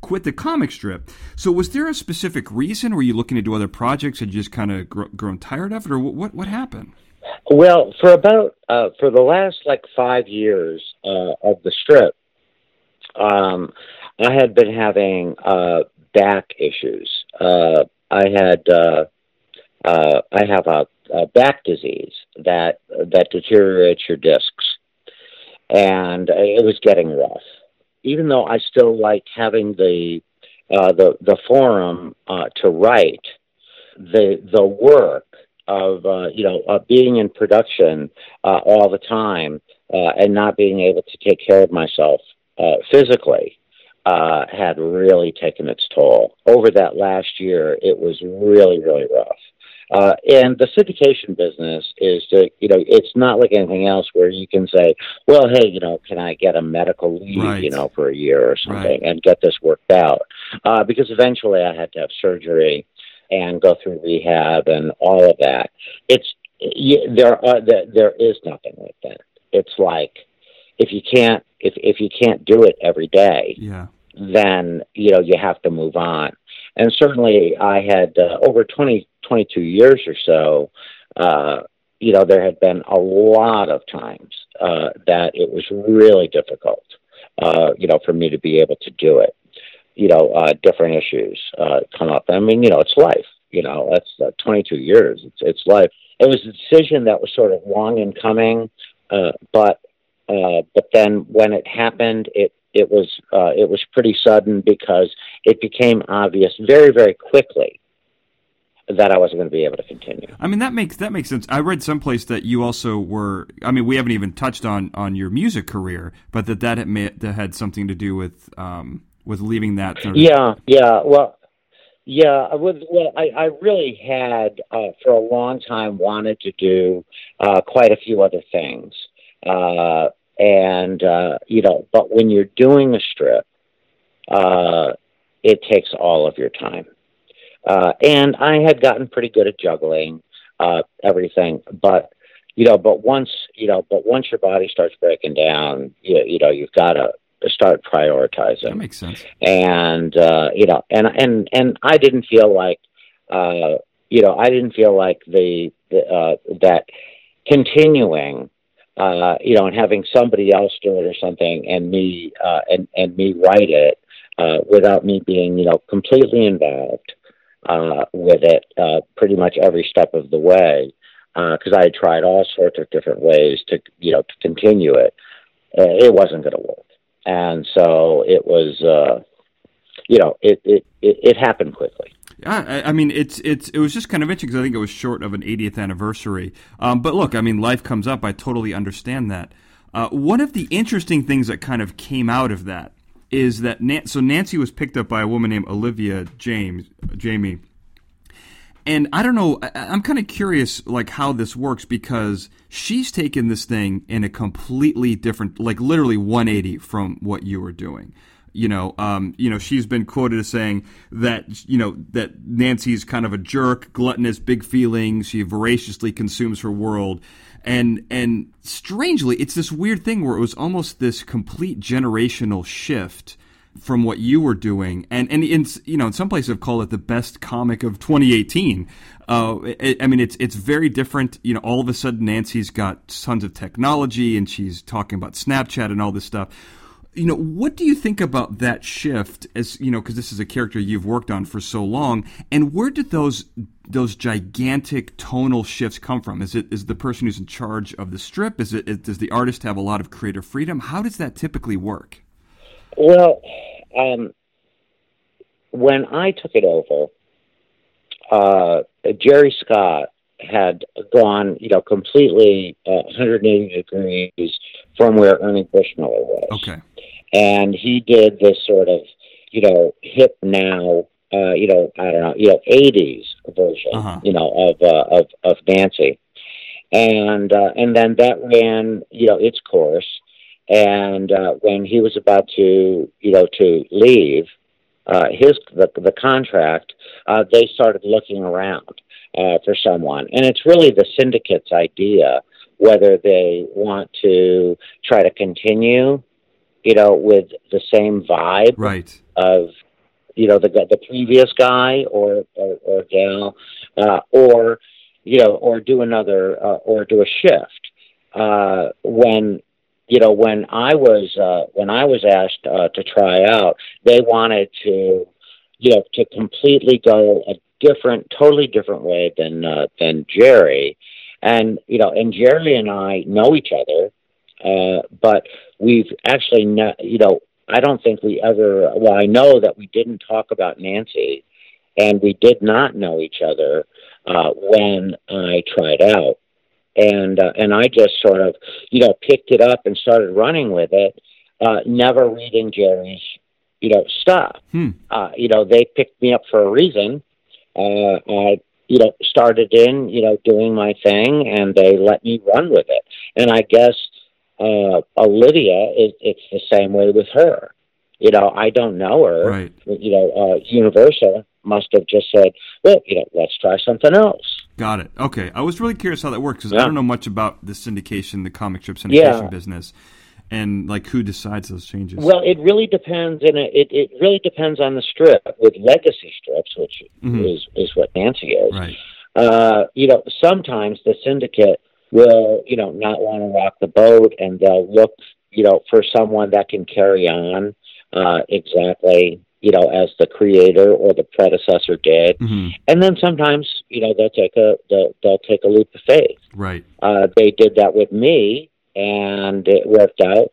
quit the comic strip. So, was there a specific reason? Were you looking to do other projects and just kind of gr- grown tired of it, or what? What happened? Well, for about uh, for the last like five years uh, of the strip, um, I had been having uh, back issues. Uh, I had uh, uh, I have a, a back disease that that deteriorates your discs, and it was getting rough. Even though I still like having the uh, the the forum uh, to write, the the work of uh, you know uh, being in production uh, all the time uh, and not being able to take care of myself uh, physically uh, had really taken its toll. Over that last year, it was really, really rough. Uh, and the syndication business is to, you know, it's not like anything else where you can say, well, hey, you know, can I get a medical leave, right. you know, for a year or something right. and get this worked out? Uh, because eventually I had to have surgery and go through rehab and all of that. It's, you, there are, there, there is nothing like that. It's like, if you can't if if you can't do it every day, yeah. then you know you have to move on. And certainly, I had uh, over 20, 22 years or so. Uh, you know, there had been a lot of times uh, that it was really difficult. Uh, you know, for me to be able to do it. You know, uh, different issues uh, come up. I mean, you know, it's life. You know, that's uh, 22 years. It's it's life. It was a decision that was sort of long in coming, uh, but uh, but then when it happened, it it was uh, it was pretty sudden because it became obvious very very quickly that I wasn't going to be able to continue. I mean that makes that makes sense. I read someplace that you also were. I mean, we haven't even touched on on your music career, but that that had, that had something to do with um, with leaving that. Sort of... Yeah, yeah. Well, yeah. I would. Well, I, I really had uh, for a long time wanted to do uh, quite a few other things. Uh, and uh, you know, but when you're doing a strip, uh, it takes all of your time. Uh, and I had gotten pretty good at juggling uh, everything, but you know, but once you know, but once your body starts breaking down, you, you know, you've got to start prioritizing. That makes sense. And uh, you know, and and and I didn't feel like, uh, you know, I didn't feel like the, the uh, that continuing uh, you know, and having somebody else do it or something, and me uh, and and me write it uh, without me being, you know, completely involved uh, with it, uh, pretty much every step of the way, because uh, I had tried all sorts of different ways to, you know, to continue it. Uh, it wasn't going to work, and so it was, uh, you know, it it it, it happened quickly. I, I, mean, it's it's it was just kind of interesting because I think it was short of an 80th anniversary. Um, but look, I mean, life comes up. I totally understand that. Uh, one of the interesting things that kind of came out of that is that Nan- so Nancy was picked up by a woman named Olivia Jaimes Jamie, and I don't know. I, I'm kind of curious, like how this works because she's taken this thing in a completely different, like literally 180 from what you were doing you know, um, you know, she's been quoted as saying that you know that Nancy's kind of a jerk, gluttonous, big feelings. She voraciously consumes her world, and and strangely, it's this weird thing where it was almost this complete generational shift from what you were doing, and and in you know in some places have called it the best comic of 2018. Uh, it, I mean, it's it's very different. You know, all of a sudden Nancy's got tons of technology, and she's talking about Snapchat and all this stuff you know, what do you think about that shift? As you know, because this is a character you've worked on for so long, and where did those those gigantic tonal shifts come from? Is it is the person who's in charge of the strip? Is it is, does the artist have a lot of creative freedom? How does that typically work? Well, um, when I took it over, uh, Jerry Scott had gone, you know, completely uh, 180 degrees from where Ernie Bushmiller was. Okay. And he did this sort of, you know, hip now, uh, you know, I don't know, you know, 80s version, Uh-huh. you know, of uh, of of Nancy, and uh, and then that ran, you know, its course. And uh, when he was about to, you know, to leave uh, his the the contract, uh, they started looking around uh, for someone, and it's really the syndicate's idea whether they want to try to continue, you know, with the same vibe Right. of you know the the previous guy or or, or gal, uh, or you know, or do another uh, or do a shift. Uh, when you know when I was uh, when I was asked uh, to try out, they wanted to you know to completely go a different, totally different way than uh, than Jerry, and you know, and Jerry and I know each other, uh, but we've actually not, you know, I don't think we ever. Well, I know that we didn't talk about Nancy, and we did not know each other uh, when I tried out, and uh, and I just sort of, you know, picked it up and started running with it, uh, never reading Jerry's, you know, stuff. Hmm. Uh, you know, they picked me up for a reason. Uh, I, you know, started in, you know, doing my thing, and they let me run with it. And I guess uh, Olivia, is, it's the same way with her. You know, I don't know her. Right. You know, uh, Universal must have just said, "Well, you know, let's try something else." Got it. Okay. I was really curious how that works because I don't know much about the syndication, the comic strip syndication Yeah. business, and like who decides those changes. Well, it really depends, and it it really depends on the strip. With legacy strips, which Mhm. is is what Nancy is, right. uh, you know, sometimes the syndicate will, you know, not want to rock the boat, and they'll look, you know, for someone that can carry on uh, exactly, you know, as the creator or the predecessor did. hmm And then sometimes, you know, they'll take a they'll, they'll take a leap of faith. Right. Uh, they did that with me, and it worked out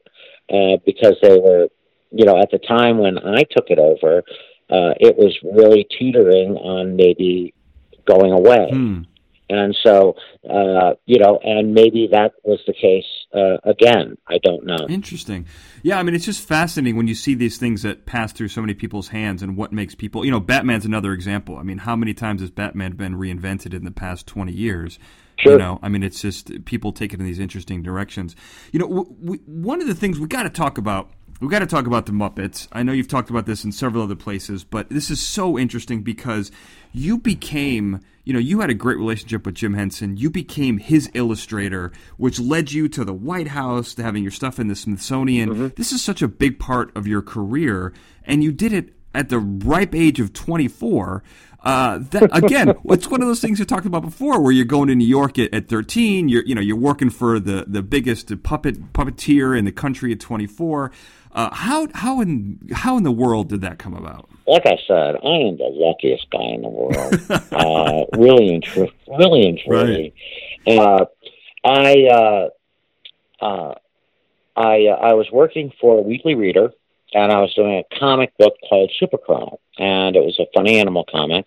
uh, because they were, you know, at the time when I took it over, uh, it was really teetering on maybe going away. Hmm. And so, uh, you know, and maybe that was the case uh, again. I don't know. Interesting. Yeah, I mean, it's just fascinating when you see these things that pass through so many people's hands and what makes people. You know, Batman's another example. I mean, how many times has Batman been reinvented in the past 20 years? Sure. You know, I mean, it's just people take it in these interesting directions. You know, w- w- one of the things we got to talk about. We got to talk about the Muppets. I know you've talked about this in several other places, but this is so interesting because you became, you know, you had a great relationship with Jim Henson. You became his illustrator, which led you to the White House, to having your stuff in the Smithsonian. This is such a big part of your career, and you did it at the ripe age of 24. Uh, that again, it's one of those things you talked about before, where you're going to New York at, at 13. You're, you know, you're working for the, the biggest puppet puppeteer in the country at 24. Uh, how how in how in the world did that come about? Like I said, I am the luckiest guy in the world. uh, really and truly, really and truly. Uh, I uh, uh, I uh, I was working for a weekly reader, and I was doing a comic book called Superchrome, and it was a funny animal comic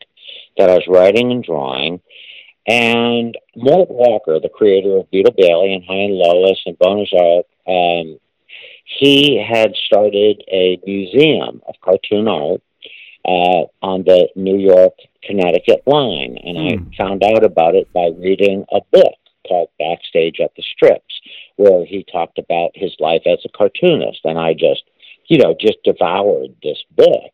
that I was writing and drawing. And Mort Walker, the creator of Beetle Bailey and Hi and Lois and Boner's Ark, um, he had started a museum of cartoon art uh, on the New York Connecticut line, and Hmm. I found out about it by reading a book called Backstage at the Strips, where he talked about his life as a cartoonist, and I just, you know, just devoured this book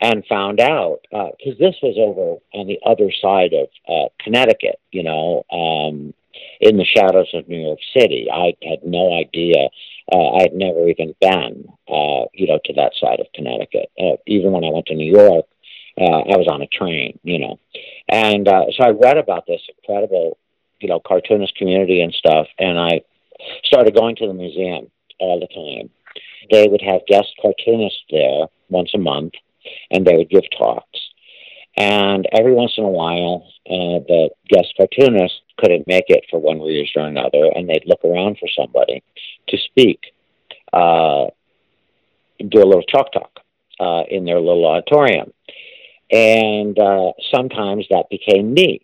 and found out because this was over on the other side of uh, Connecticut, you know, um, in the shadows of New York City. I had no idea. Uh, I had never even been, uh, you know, to that side of Connecticut. Uh, even when I went to New York, uh, I was on a train, you know, and uh, so I read about this incredible, you know, cartoonist community and stuff, and I started going to the museum all the time. They would have guest cartoonists there once a month, and they would give talks. And every once in a while, uh, the guest cartoonist couldn't make it for one reason or another, and they'd look around for somebody to speak, uh, do a little talk talk uh, in their little auditorium. and uh, sometimes that became me.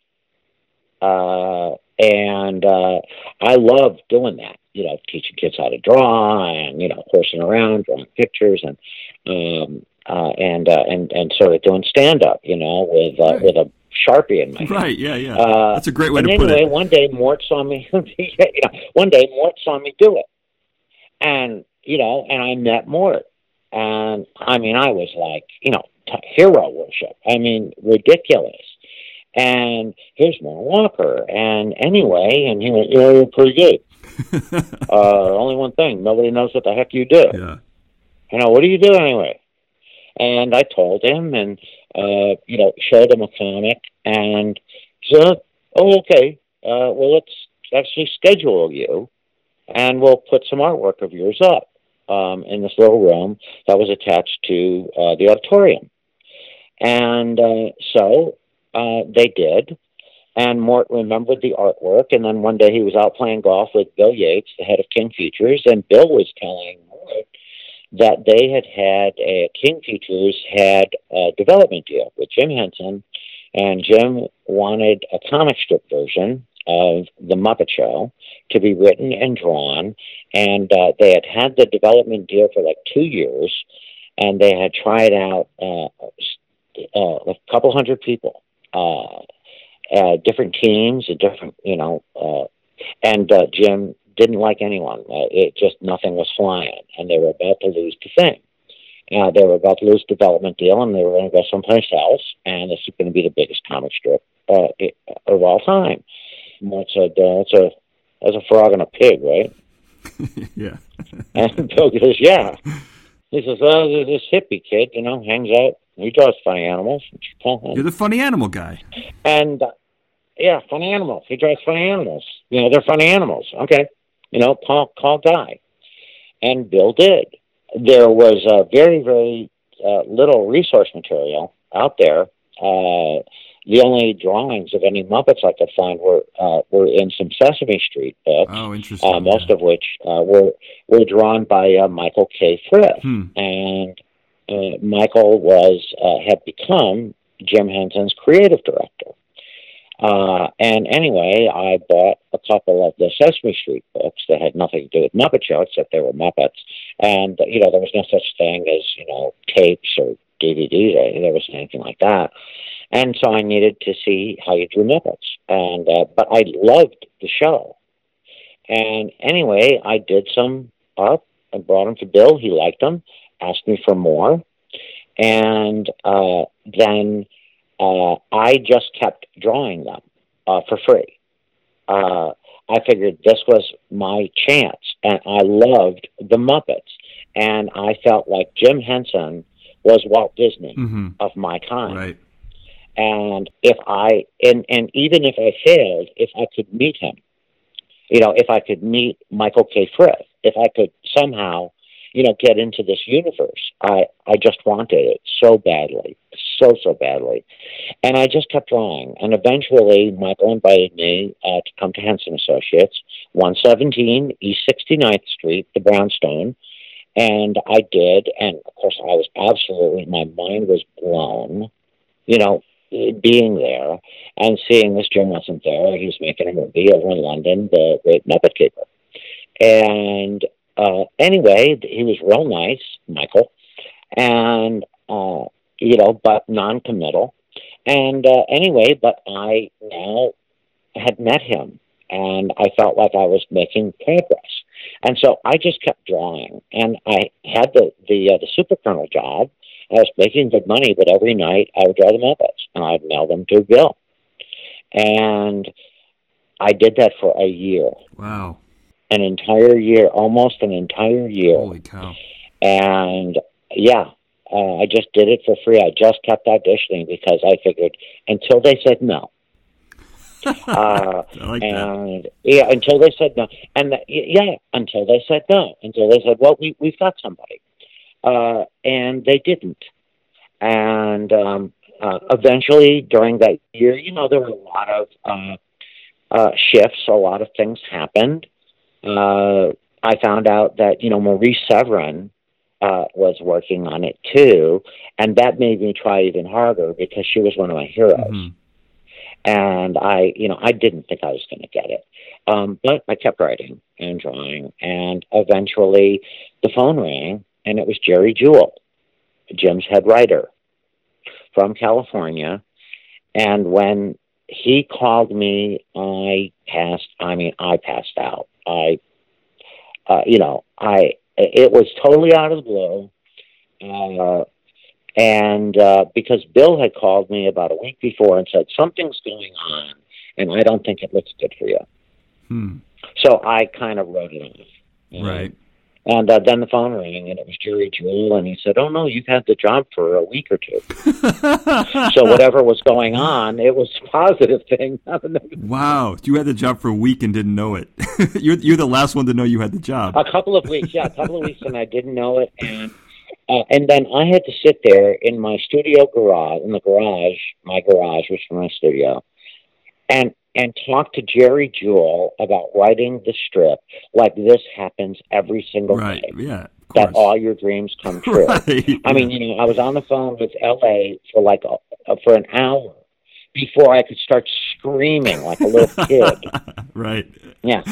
Uh, and uh, I love doing that. You know, teaching kids how to draw and you know, horsing around, drawing pictures, and um, uh, and uh, and and of doing stand up. You know, with uh, Right. with a sharpie in my hand. Right. Yeah. Yeah. Uh, That's a great way to put it. anyway, it. one day Mort saw me. yeah, one day Mort saw me do it, and you know, and I met Mort, and I mean, I was like, you know, t- hero worship. I mean, ridiculous. And here's Mort Walker, and anyway, and he went, "Yeah, you're pretty good." uh, only one thing, nobody knows what the heck you do yeah. you know, what do you do anyway? And I told him and, uh, you know, showed him a comic and he said, oh, okay, uh, well, let's actually schedule you and we'll put some artwork of yours up um, in this little room that was attached to uh, the auditorium. And uh, so uh, they did. And Mort remembered the artwork. And then one day he was out playing golf with Bill Yates, the head of King Features, and Bill was telling that they had had a King Features had a development deal with Jim Henson, and Jim wanted a comic strip version of the Muppet Show to be written and drawn, and uh, they had had the development deal for like two years, and they had tried out uh, uh, a couple hundred people, uh, uh, different teams, and different, you know, uh, and uh, Jim didn't like anyone. Uh, it just nothing was flying, and they were about to lose the thing. Uh, they were about to lose the development deal, and they were going to go someplace else, and this is going to be the biggest comic strip uh, it, of all time. Mort said, uh, "That's a that's a frog and a pig, right?" yeah. And Bill goes, "Yeah." He says, "Well, there's this hippie kid, you know, hangs out. He draws funny animals. You should call him." You're the funny animal guy. And uh, yeah, funny animals. He draws funny animals. You know, they're funny animals. Okay, you know, call call Guy, and Bill did. There was uh, very very uh, little resource material out there. Uh, the only drawings of any Muppets I could find were uh, were in some Sesame Street books. Oh, interesting. Uh, most of which uh, were were drawn by uh, Michael K. Frith, Hmm. and uh, Michael was uh, had become Jim Henson's creative director. Uh, and anyway, I bought a couple of the Sesame Street books that had nothing to do with Muppet Show, except they were Muppets. And you know, there was no such thing as you know tapes or DVDs. There was anything like that. And so I needed to see how you drew Muppets. And uh, but I loved the show. And anyway, I did some up and brought them to Bill. He liked them, asked me for more, and uh, then uh, I just kept drawing them uh, for free. Uh, I figured this was my chance, and I loved the Muppets, and I felt like Jim Henson was Walt Disney hmm of my time. Right. And if I and and even if I failed, if I could meet him, you know, if I could meet Michael K. Frith, if I could somehow, you know, get into this universe, I I just wanted it so badly, so so badly, and I just kept drawing. And eventually, Michael invited me uh, to come to Henson Associates, one seventeen East 69th Street, the Brownstone. And I did, and of course, I was absolutely, my mind was blown you know, being there and seeing this Jim wasn't there. He was making a movie over in London, The Great Muppet Caper. And uh, anyway, he was real nice, Michael, and, uh, you know, but non committal. And uh, anyway, but I now had met him and I felt like I was making progress. And so I just kept drawing, and I had the the uh, the super colonel job, I was making good money, but every night I would draw the Muppets and I'd mail them to Bill. And I did that for a year, Wow. An entire year, almost an entire year. Holy cow. And yeah, uh, I just did it for free. I just kept auditioning because I figured until they said no. uh, like that. and yeah, until they said no, and the, yeah, until they said no, until they said, "Well, we we've got somebody," uh, and they didn't. And um, uh, eventually, during that year, you know, there were a lot of uh, uh, shifts. A lot of things happened. Uh, I found out that you know Marie Severin uh, was working on it too, and that made me try even harder because she was one of my heroes. Mm-hmm. And I, you know, I didn't think I was going to get it, um, but I kept writing and drawing, and eventually, the phone rang, and it was Jerry Juhl, Jim's head writer from California, and when he called me, I passed. I mean, I passed out. I, uh, you know, I it was totally out of the blue. Uh, and uh, because Bill had called me about a week before and said something's going on, and I don't think it looks good for you. Hmm. So I kind of wrote it off. Right. And uh, then the phone rang, and it was Jerry Juhl, and he said, "Oh no, you've had the job for a week or two. so whatever was going on, it was a positive thing. wow, you had the job for a week and didn't know it. you're you're the last one to know you had the job. A couple of weeks, yeah, a couple of weeks, and I didn't know it, and uh, and then I had to sit there in my studio garage, in the garage, my garage was for my studio, and and talk to Jerry Juhl about writing the strip like this happens every single right. day. Yeah. That all your dreams come true. Right. I mean, you know, I was on the phone with LA for like a, uh, for an hour before I could start screaming like a little kid. right. Yeah.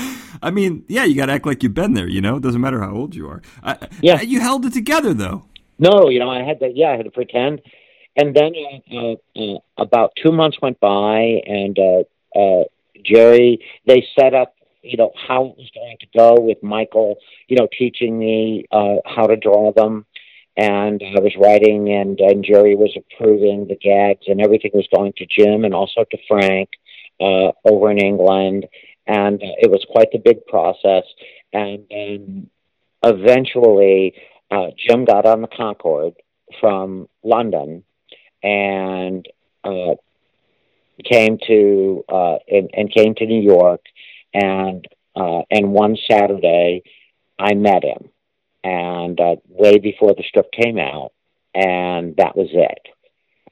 I mean, yeah, you got to act like you've been there. You know, it doesn't matter how old you are. I, Yeah. You held it together though. No, you know, I had to. Yeah, I had to pretend. And then uh, uh, about two months went by, and uh, uh, Jerry they set up, you know, how it was going to go with Michael, you know, teaching me uh, how to draw them. And I was writing, and, and Jerry was approving the gags, and everything was going to Jim and also to Frank uh, over in England. And uh, it was quite the big process. And then eventually, uh, Jim got on the Concorde from London and uh, came to uh, and, and came to New York, and uh, and one Saturday I met him, and uh, way before the strip came out, and that was it.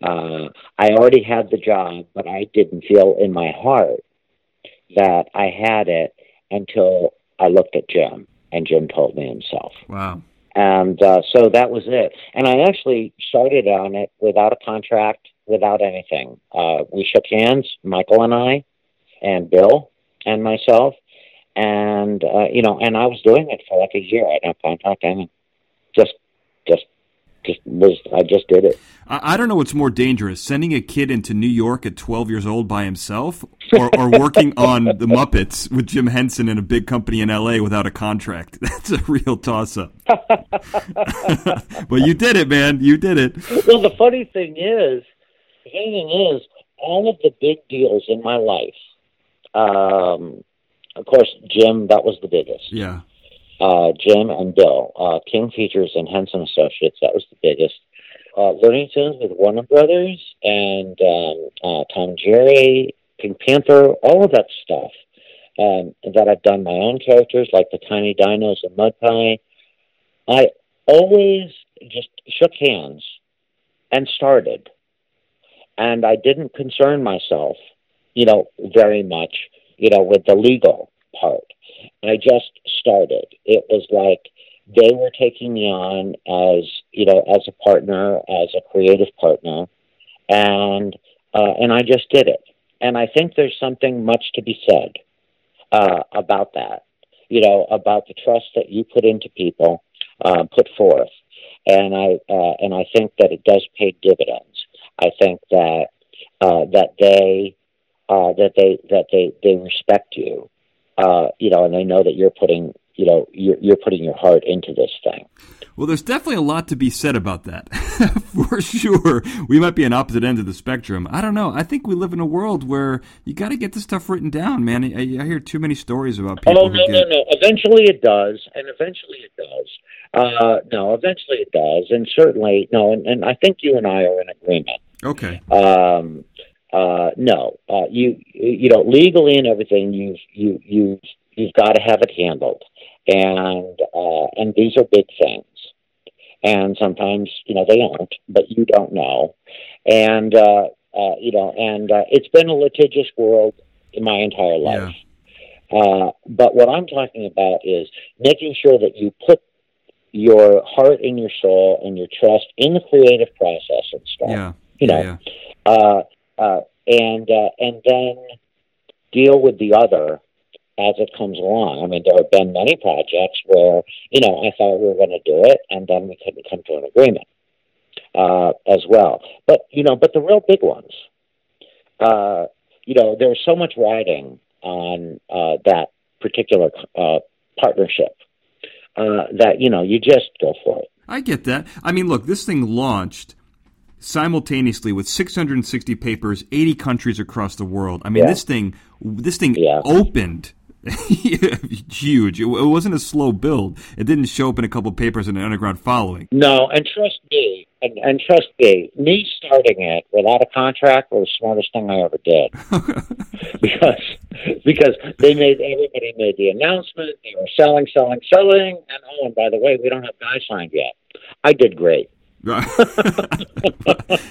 Uh, I already had the job, but I didn't feel in my heart that I had it until I looked at Jim, and Jim told me himself Wow. and uh, so that was it. And I actually started on it without a contract, without anything. Uh, we shook hands, Michael and I, and Bill and myself, and uh, you know, and I was doing it for like a year. I didn't have contract, and just, just, just was. I just did it. I, I don't know what's more dangerous: sending a kid into New York at 12 years old by himself, or, or working on the Muppets with Jim Henson in a big company in L.A. without a contract. That's a real toss-up. but you did it, man. You did it. Well, the funny thing is, thing is, all of the big deals in my life. Um, of course, Jim, that was the biggest. Yeah. uh, Jim and Bill, uh, King Features and Henson Associates. That was the biggest. Uh, Looney Tunes with Warner Brothers and um, uh, Tom and Jerry, Pink Panther, all of that stuff. Um, that I've done my own characters like the Tiny Dinos and Mud Pie. I always just shook hands and started, and I didn't concern myself, you know, very much, you know, with the legal part. I just started. It was like they were taking me on as you know as a partner, as a creative partner, and uh, and I just did it. And I think there's something much to be said uh, about that. You know, about the trust that you put into people, uh, put forth, and I uh, and I think that it does pay dividends. I think that uh, that they uh, that they that they they respect you. Uh, you know, and they know that you're putting, you know, you're, you're putting your heart into this thing. Well, there's definitely a lot to be said about that, for sure. We might be on opposite ends of the spectrum. I don't know. I think we live in a world where you got to get this stuff written down, man. I, I hear too many stories about people. Oh no, get, no, no! Eventually it does, and eventually it does. Uh, no, eventually it does, and certainly no, and, and I think you and I are in agreement. Okay. Um, uh, no, uh, you you know legally and everything you've you you you've got to have it handled, and uh, and these are big things, and sometimes you know they aren't, but you don't know, and uh, uh, you know, and uh, it's been a litigious world in my entire life. Uh, but what I'm talking about is making sure that you put your heart and your soul and your trust in the creative process and stuff. Yeah. You know, yeah, uh, uh, and uh, and then deal with the other as it comes along. I mean, there have been many projects where you know I thought we were going to do it, and then we couldn't come to an agreement uh, as well. But you know, but the real big ones, uh, you know, there's so much riding on uh, that particular uh, partnership uh, that you know you just go for it. I get that. I mean, look, this thing launched simultaneously with 660 papers, 80 countries across the world. I mean, Yeah. this thing, this thing Yeah. opened. huge. It, it wasn't a slow build. It didn't show up in a couple papers and an underground following. No, and trust me, and, and trust me, me starting it without a contract was the smartest thing I ever did. because because they made everybody made the announcement, they were selling, selling, selling, and oh, and by the way, we don't have guys signed yet. I did great.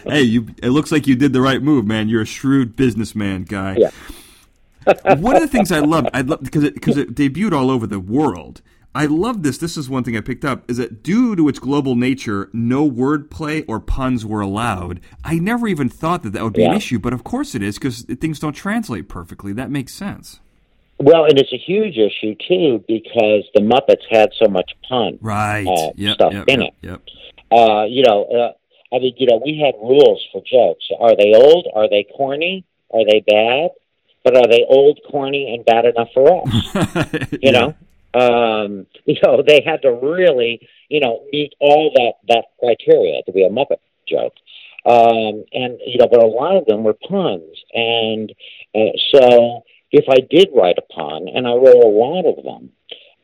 hey, you. It looks like you did the right move, man. You're a shrewd businessman, guy. Yeah. One of the things I love, I love because it, because it debuted all over the world. I love this. This is one thing I picked up is that due to its global nature, no wordplay or puns were allowed. I never even thought that that would be an issue, but of course it is because things don't translate perfectly. That makes sense. Well, and it's a huge issue too because the Muppets had so much pun. Right. Uh, yep. stuff yep. in yep, it. Yep. Uh, you know, uh, I mean, you know, we had rules for jokes. Are they old? Are they corny? Are they bad? But are they old, corny, and bad enough for us? you know? Um you know they had to really you know meet all that that criteria to be a muppet joke. Um and you know but a lot of them were puns. And uh, so if i did write a pun and i wrote a lot of them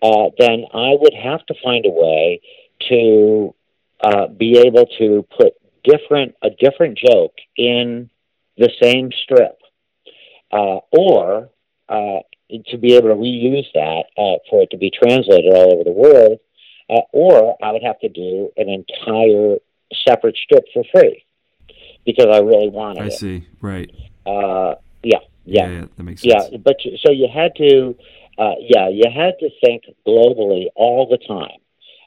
uh then i would have to find a way to uh be able to put different a different joke in the same strip uh or uh to be able to reuse that uh, for it to be translated all over the world, uh, or I would have to do an entire separate strip for free because I really wanted I it. see. Right. Uh, yeah, Yeah. yeah, yeah, that makes sense. yeah. But you- so you had to, uh, yeah, you had to think globally all the time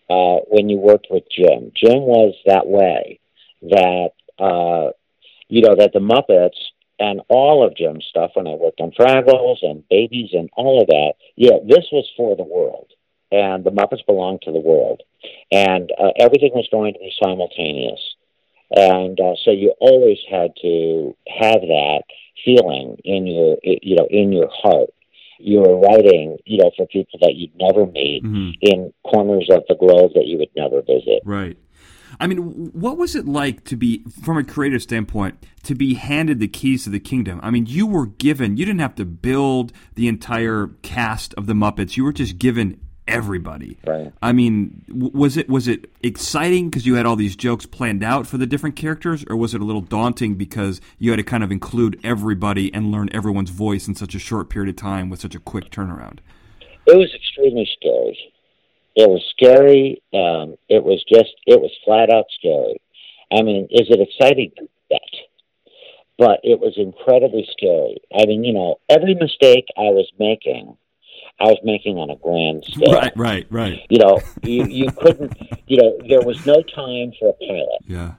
uh, when you worked with Jim. Jim was that way. That uh, you know that the Muppets and all of Jim's stuff when I worked on Fraggles and Babies and all of that. Yeah, this was for the world, and the Muppets belonged to the world, and uh, everything was going to be simultaneous. And uh, so you always had to have that feeling in your, you know, in your heart. You were writing, you know, for people that you'd never meet Mhm. in corners of the globe that you would never visit. Right. I mean, what was it like to be, from a creative standpoint, to be handed the keys to the kingdom? I mean, you were given, you didn't have to build the entire cast of the Muppets. You were just given everybody. Right. I mean, was it was it exciting because you had all these jokes planned out for the different characters, or was it a little daunting because you had to kind of include everybody and learn everyone's voice in such a short period of time with such a quick turnaround? It was extremely scary. It was scary. Um, it was just, it was flat out scary. I mean, is it exciting? Bet. But it was incredibly scary. I mean, you know, every mistake I was making, I was making on a grand scale. Right, right, right. You know, you, you couldn't, you know, there was no time for a pilot. Yeah.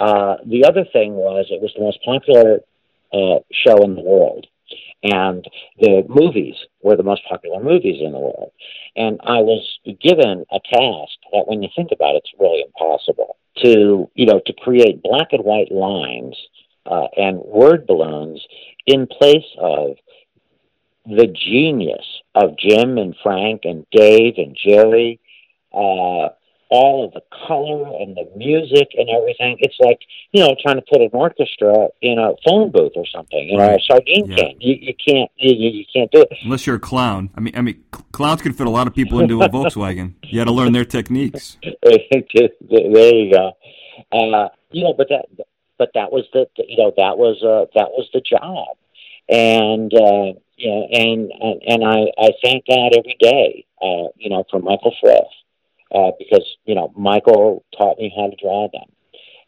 Uh, the other thing was it was the most popular uh, show in the world, and the movies were the most popular movies in the world. And I was given a task that, when you think about it, it's really impossible to, you know, to create black and white lines uh, and word balloons in place of the genius of Jim and Frank and Dave and Jerry. Uh, all of the color and the music and everything. It's like, you know, trying to put an orchestra in a phone booth or something, you know, Right. a sardine Yeah. can. You, you can't, you, you you can't do it. Unless you're a clown. I mean, I mean, clowns can fit a lot of people into a Volkswagen. You got to learn their techniques. there you go. Uh, you know, but that, but that was the, you know, that was, uh, that was the job. And, uh, you know, and, and, and I, I thank God every day, uh, you know, for Michael Frith, uh, because, you know, Michael taught me how to draw them.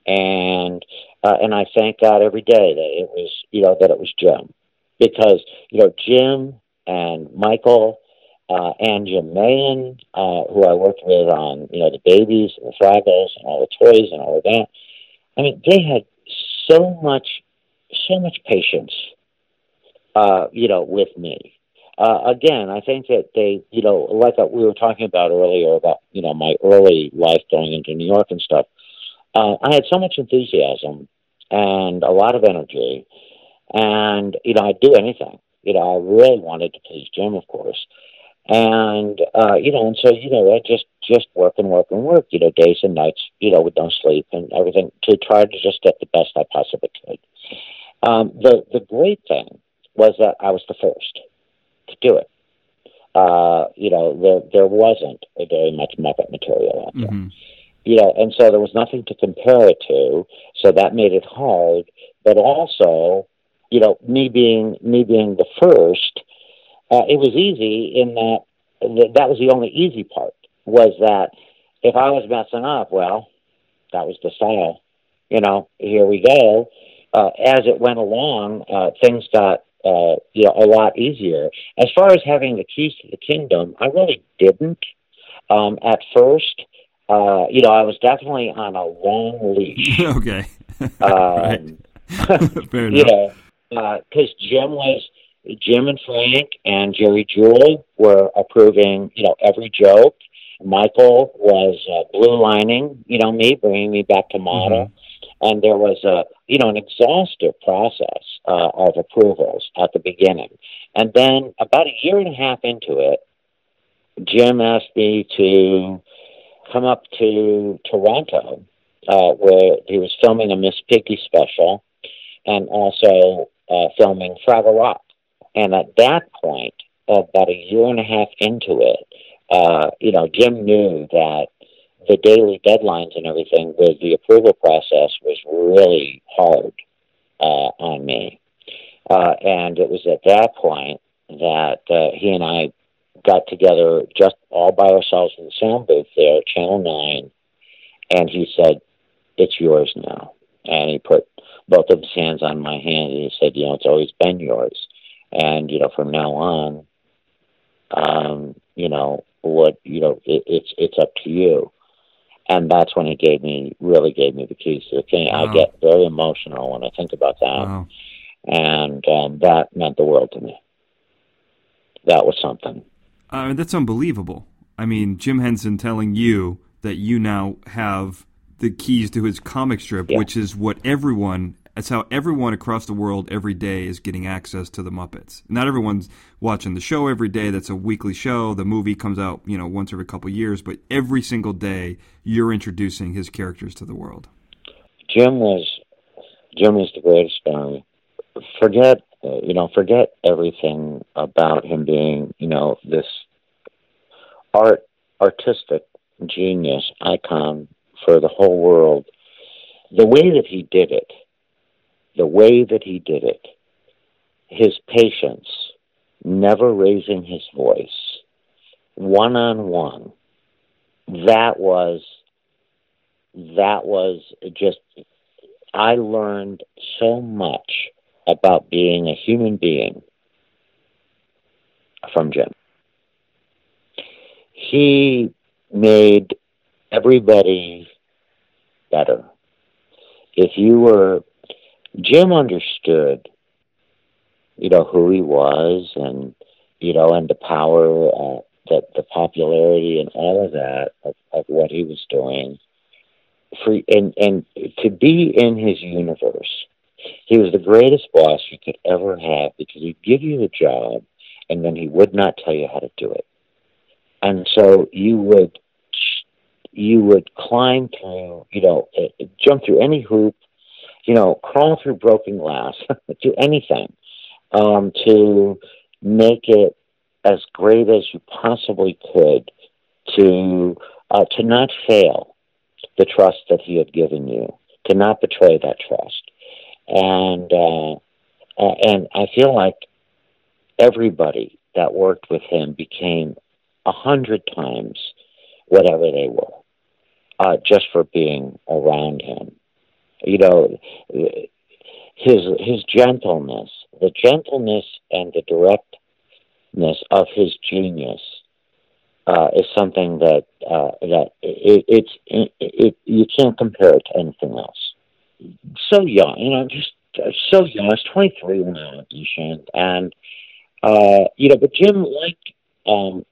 And, uh, and I thank God every day that it was, you know, that it was Jim because, you know, Jim and Michael uh, and Jim Mayan, uh, who I worked with on, you know, the babies and the Fraggles and all the toys and all of that. I mean, they had so much, so much patience, uh, you know, with me. Uh, again, I think that they, you know, like we were talking about earlier about, you know, my early life going into New York and stuff. Uh, I had so much enthusiasm and a lot of energy, and you know, I'd do anything. You know, I really wanted to please Jim, of course, and uh, you know, and so you know, I just just work and work and work. You know, days and nights. You know, with no sleep and everything to try to just get the best I possibly could. Um, the the great thing was that I was the first to do it. Uh, you know, there there wasn't a very much Muppet material out there. Mm-hmm. You know, and so there was nothing to compare it to, so that made it hard. But also, you know, me being me being the first, uh, it was easy in that th- that was the only easy part was that if I was messing up, well, that was the style. You know, here we go. Uh, as it went along, uh, things got uh, you know, a lot easier. As far as having the keys to the kingdom, I really didn't um, at first. Uh, you know, I was definitely on a long leash. okay. um, Fair you know, because uh, Jim was Jim and Frank and Jerry Juhl were approving, you know, every joke. Michael was uh, blue lining, you know, me, bringing me back to model. Mm-hmm and there was a you know an exhaustive process uh, of approvals at the beginning, and then about a year and a half into it, Jim asked me to come up to Toronto, uh, where he was filming a Miss Piggy special, and also uh, filming Fraggle Rock. And at that point, about a year and a half into it, uh, you know, Jim knew that the daily deadlines and everything with the approval process was really hard uh, on me. Uh, and it was at that point that uh, he and I got together just all by ourselves in the sound booth there, Channel 9, and he said, It's yours now. And he put both of his hands on my hand and he said, You know, it's always been yours. And, you know, from now on, um, you know, what, you know, it, it's, it's up to you and that's when he gave me really gave me the keys to the king. Wow. I get very emotional when I think about that, wow. and um, that meant the world to me. That was something. Uh, that's unbelievable. I mean, Jim Henson telling you that you now have the keys to his comic strip, yeah. which is what everyone that's how everyone across the world every day is getting access to the Muppets. Not everyone's watching the show every day. That's a weekly show. The movie comes out, you know, once every couple years, but every single day you're introducing his characters to the world. Jim was Jim was the greatest guy. Forget you know, forget everything about him being, you know, this art artistic genius icon for the whole world. The way that he did it the way that he did it, his patience, never raising his voice, one on one, that was that was just I learned so much about being a human being from Jim. He made everybody better. If you were Jim understood, you know, who he was and, you know, and the power, uh, the, the popularity and all of that of, of what he was doing. For, and, and to be in his universe, he was the greatest boss you could ever have because he'd give you the job and then he would not tell you how to do it. And so you would you would climb through, you know, uh, jump through any hoop you know, crawl through broken glass, do anything um, to make it as great as you possibly could to uh, to not fail the trust that he had given you, to not betray that trust, and uh, and I feel like everybody that worked with him became a hundred times whatever they were, uh, just for being around him you know, his his gentleness, the gentleness and the directness of his genius uh, is something that uh, that it, it's it, it, you can't compare it to anything else. So young, you know, just so young. I was 23 when I auditioned, and uh, you know, but Jim liked um,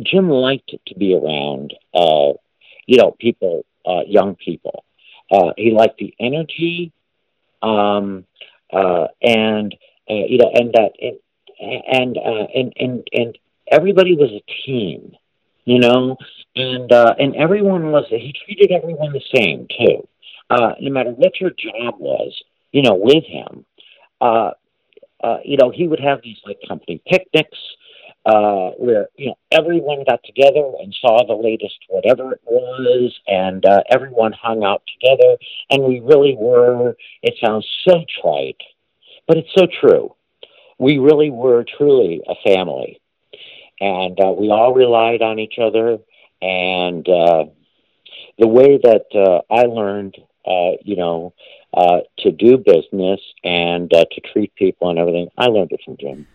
Jim liked to be around, uh, you know, people, uh, young people. Uh, he liked the energy, um, uh, and uh, you know, and that, and and, uh, and and and everybody was a team, you know, and uh, and everyone was. He treated everyone the same too, uh, no matter what your job was, you know, with him. Uh, uh, you know, he would have these like company picnics uh, where you know everyone got together and saw the latest whatever it was, and uh, everyone hung out together, and we really were. It sounds so trite, but it's so true. We really were truly a family, and uh, we all relied on each other. And uh, the way that uh, I learned, uh, you know, uh, to do business and uh, to treat people and everything, I learned it from Jim.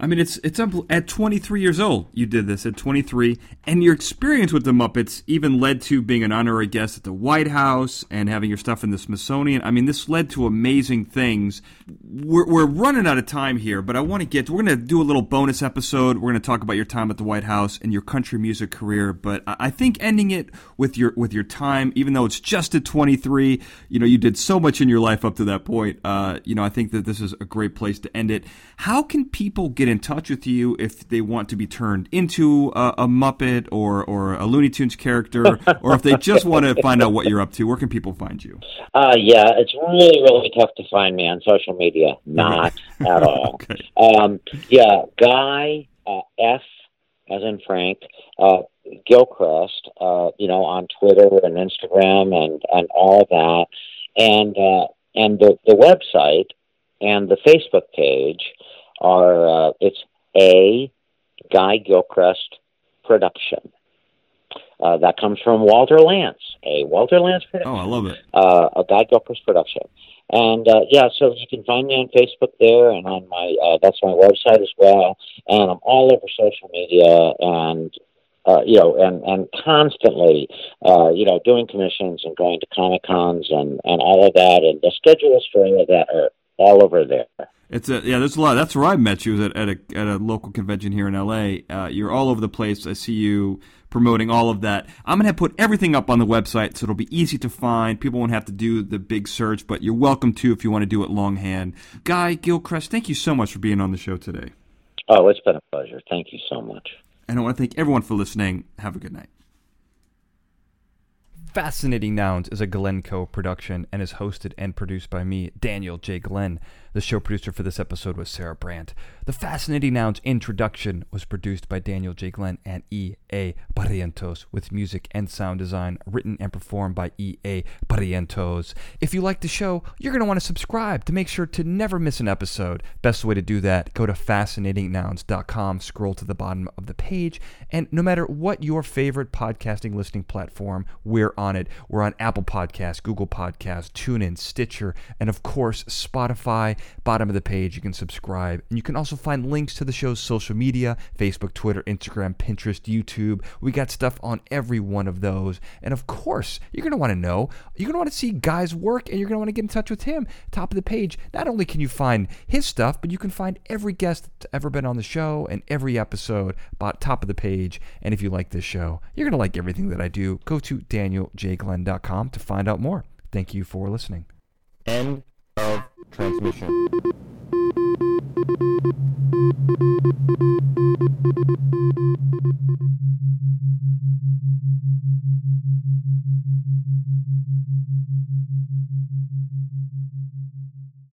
I mean, it's it's at 23 years old. You did this at 23, and your experience with the Muppets even led to being an honorary guest at the White House and having your stuff in the Smithsonian. I mean, this led to amazing things. We're, we're running out of time here, but I want to get. We're going to do a little bonus episode. We're going to talk about your time at the White House and your country music career. But I think ending it with your with your time, even though it's just at 23, you know, you did so much in your life up to that point. Uh, you know, I think that this is a great place to end it. How can people get in touch with you if they want to be turned into a, a Muppet or, or a Looney Tunes character, or if they just want to find out what you're up to? Where can people find you? Uh, yeah, it's really, really tough to find me on social media. Not at all. okay. Um, yeah, Guy uh, F, as in Frank, uh, Gilchrist, uh, you know, on Twitter and Instagram and, and all that. And, uh, and the, the website and the Facebook page are uh, it's a Guy Gilchrist production. Uh, that comes from Walter Lantz, a Walter Lantz production. Oh, I love it. Uh, a Guy Gilchrist production. And uh, yeah, so you can find me on Facebook there, and on my uh, that's my website as well. And I'm all over social media, and uh, you know, and and constantly, uh, you know, doing commissions and going to comic cons and and all of that. And the schedules for all of that are all over there. It's a yeah. There's a lot. That's where I met you at, at a at a local convention here in L.A. Uh, you're all over the place. I see you promoting all of that. I'm gonna put everything up on the website so it'll be easy to find. People won't have to do the big search, but you're welcome to if you want to do it longhand. Guy Gilchrist, thank you so much for being on the show today. Oh, it's been a pleasure. Thank you so much. And I want to thank everyone for listening. Have a good night. Fascinating Nouns is a Glencoe production and is hosted and produced by me, Daniel J. Glenn. The show producer for this episode was Sarah Brandt. The Fascinating Nouns introduction was produced by Daniel J. Glenn and E.A. Barrientos, with music and sound design written and performed by E.A. Barrientos. If you like the show, you're going to want to subscribe to make sure to never miss an episode. Best way to do that, go to fascinatingnouns.com, scroll to the bottom of the page, and no matter what your favorite podcasting listening platform, we're on it. We're on Apple Podcasts, Google Podcasts, TuneIn, Stitcher, and of course, Spotify. Bottom of the page, you can subscribe. And you can also find links to the show's social media Facebook, Twitter, Instagram, Pinterest, YouTube. We got stuff on every one of those. And of course, you're going to want to know, you're going to want to see Guy's work and you're going to want to get in touch with him. Top of the page, not only can you find his stuff, but you can find every guest that's ever been on the show and every episode top of the page. And if you like this show, you're going to like everything that I do. Go to danieljglenn.com to find out more. Thank you for listening. End of transmission.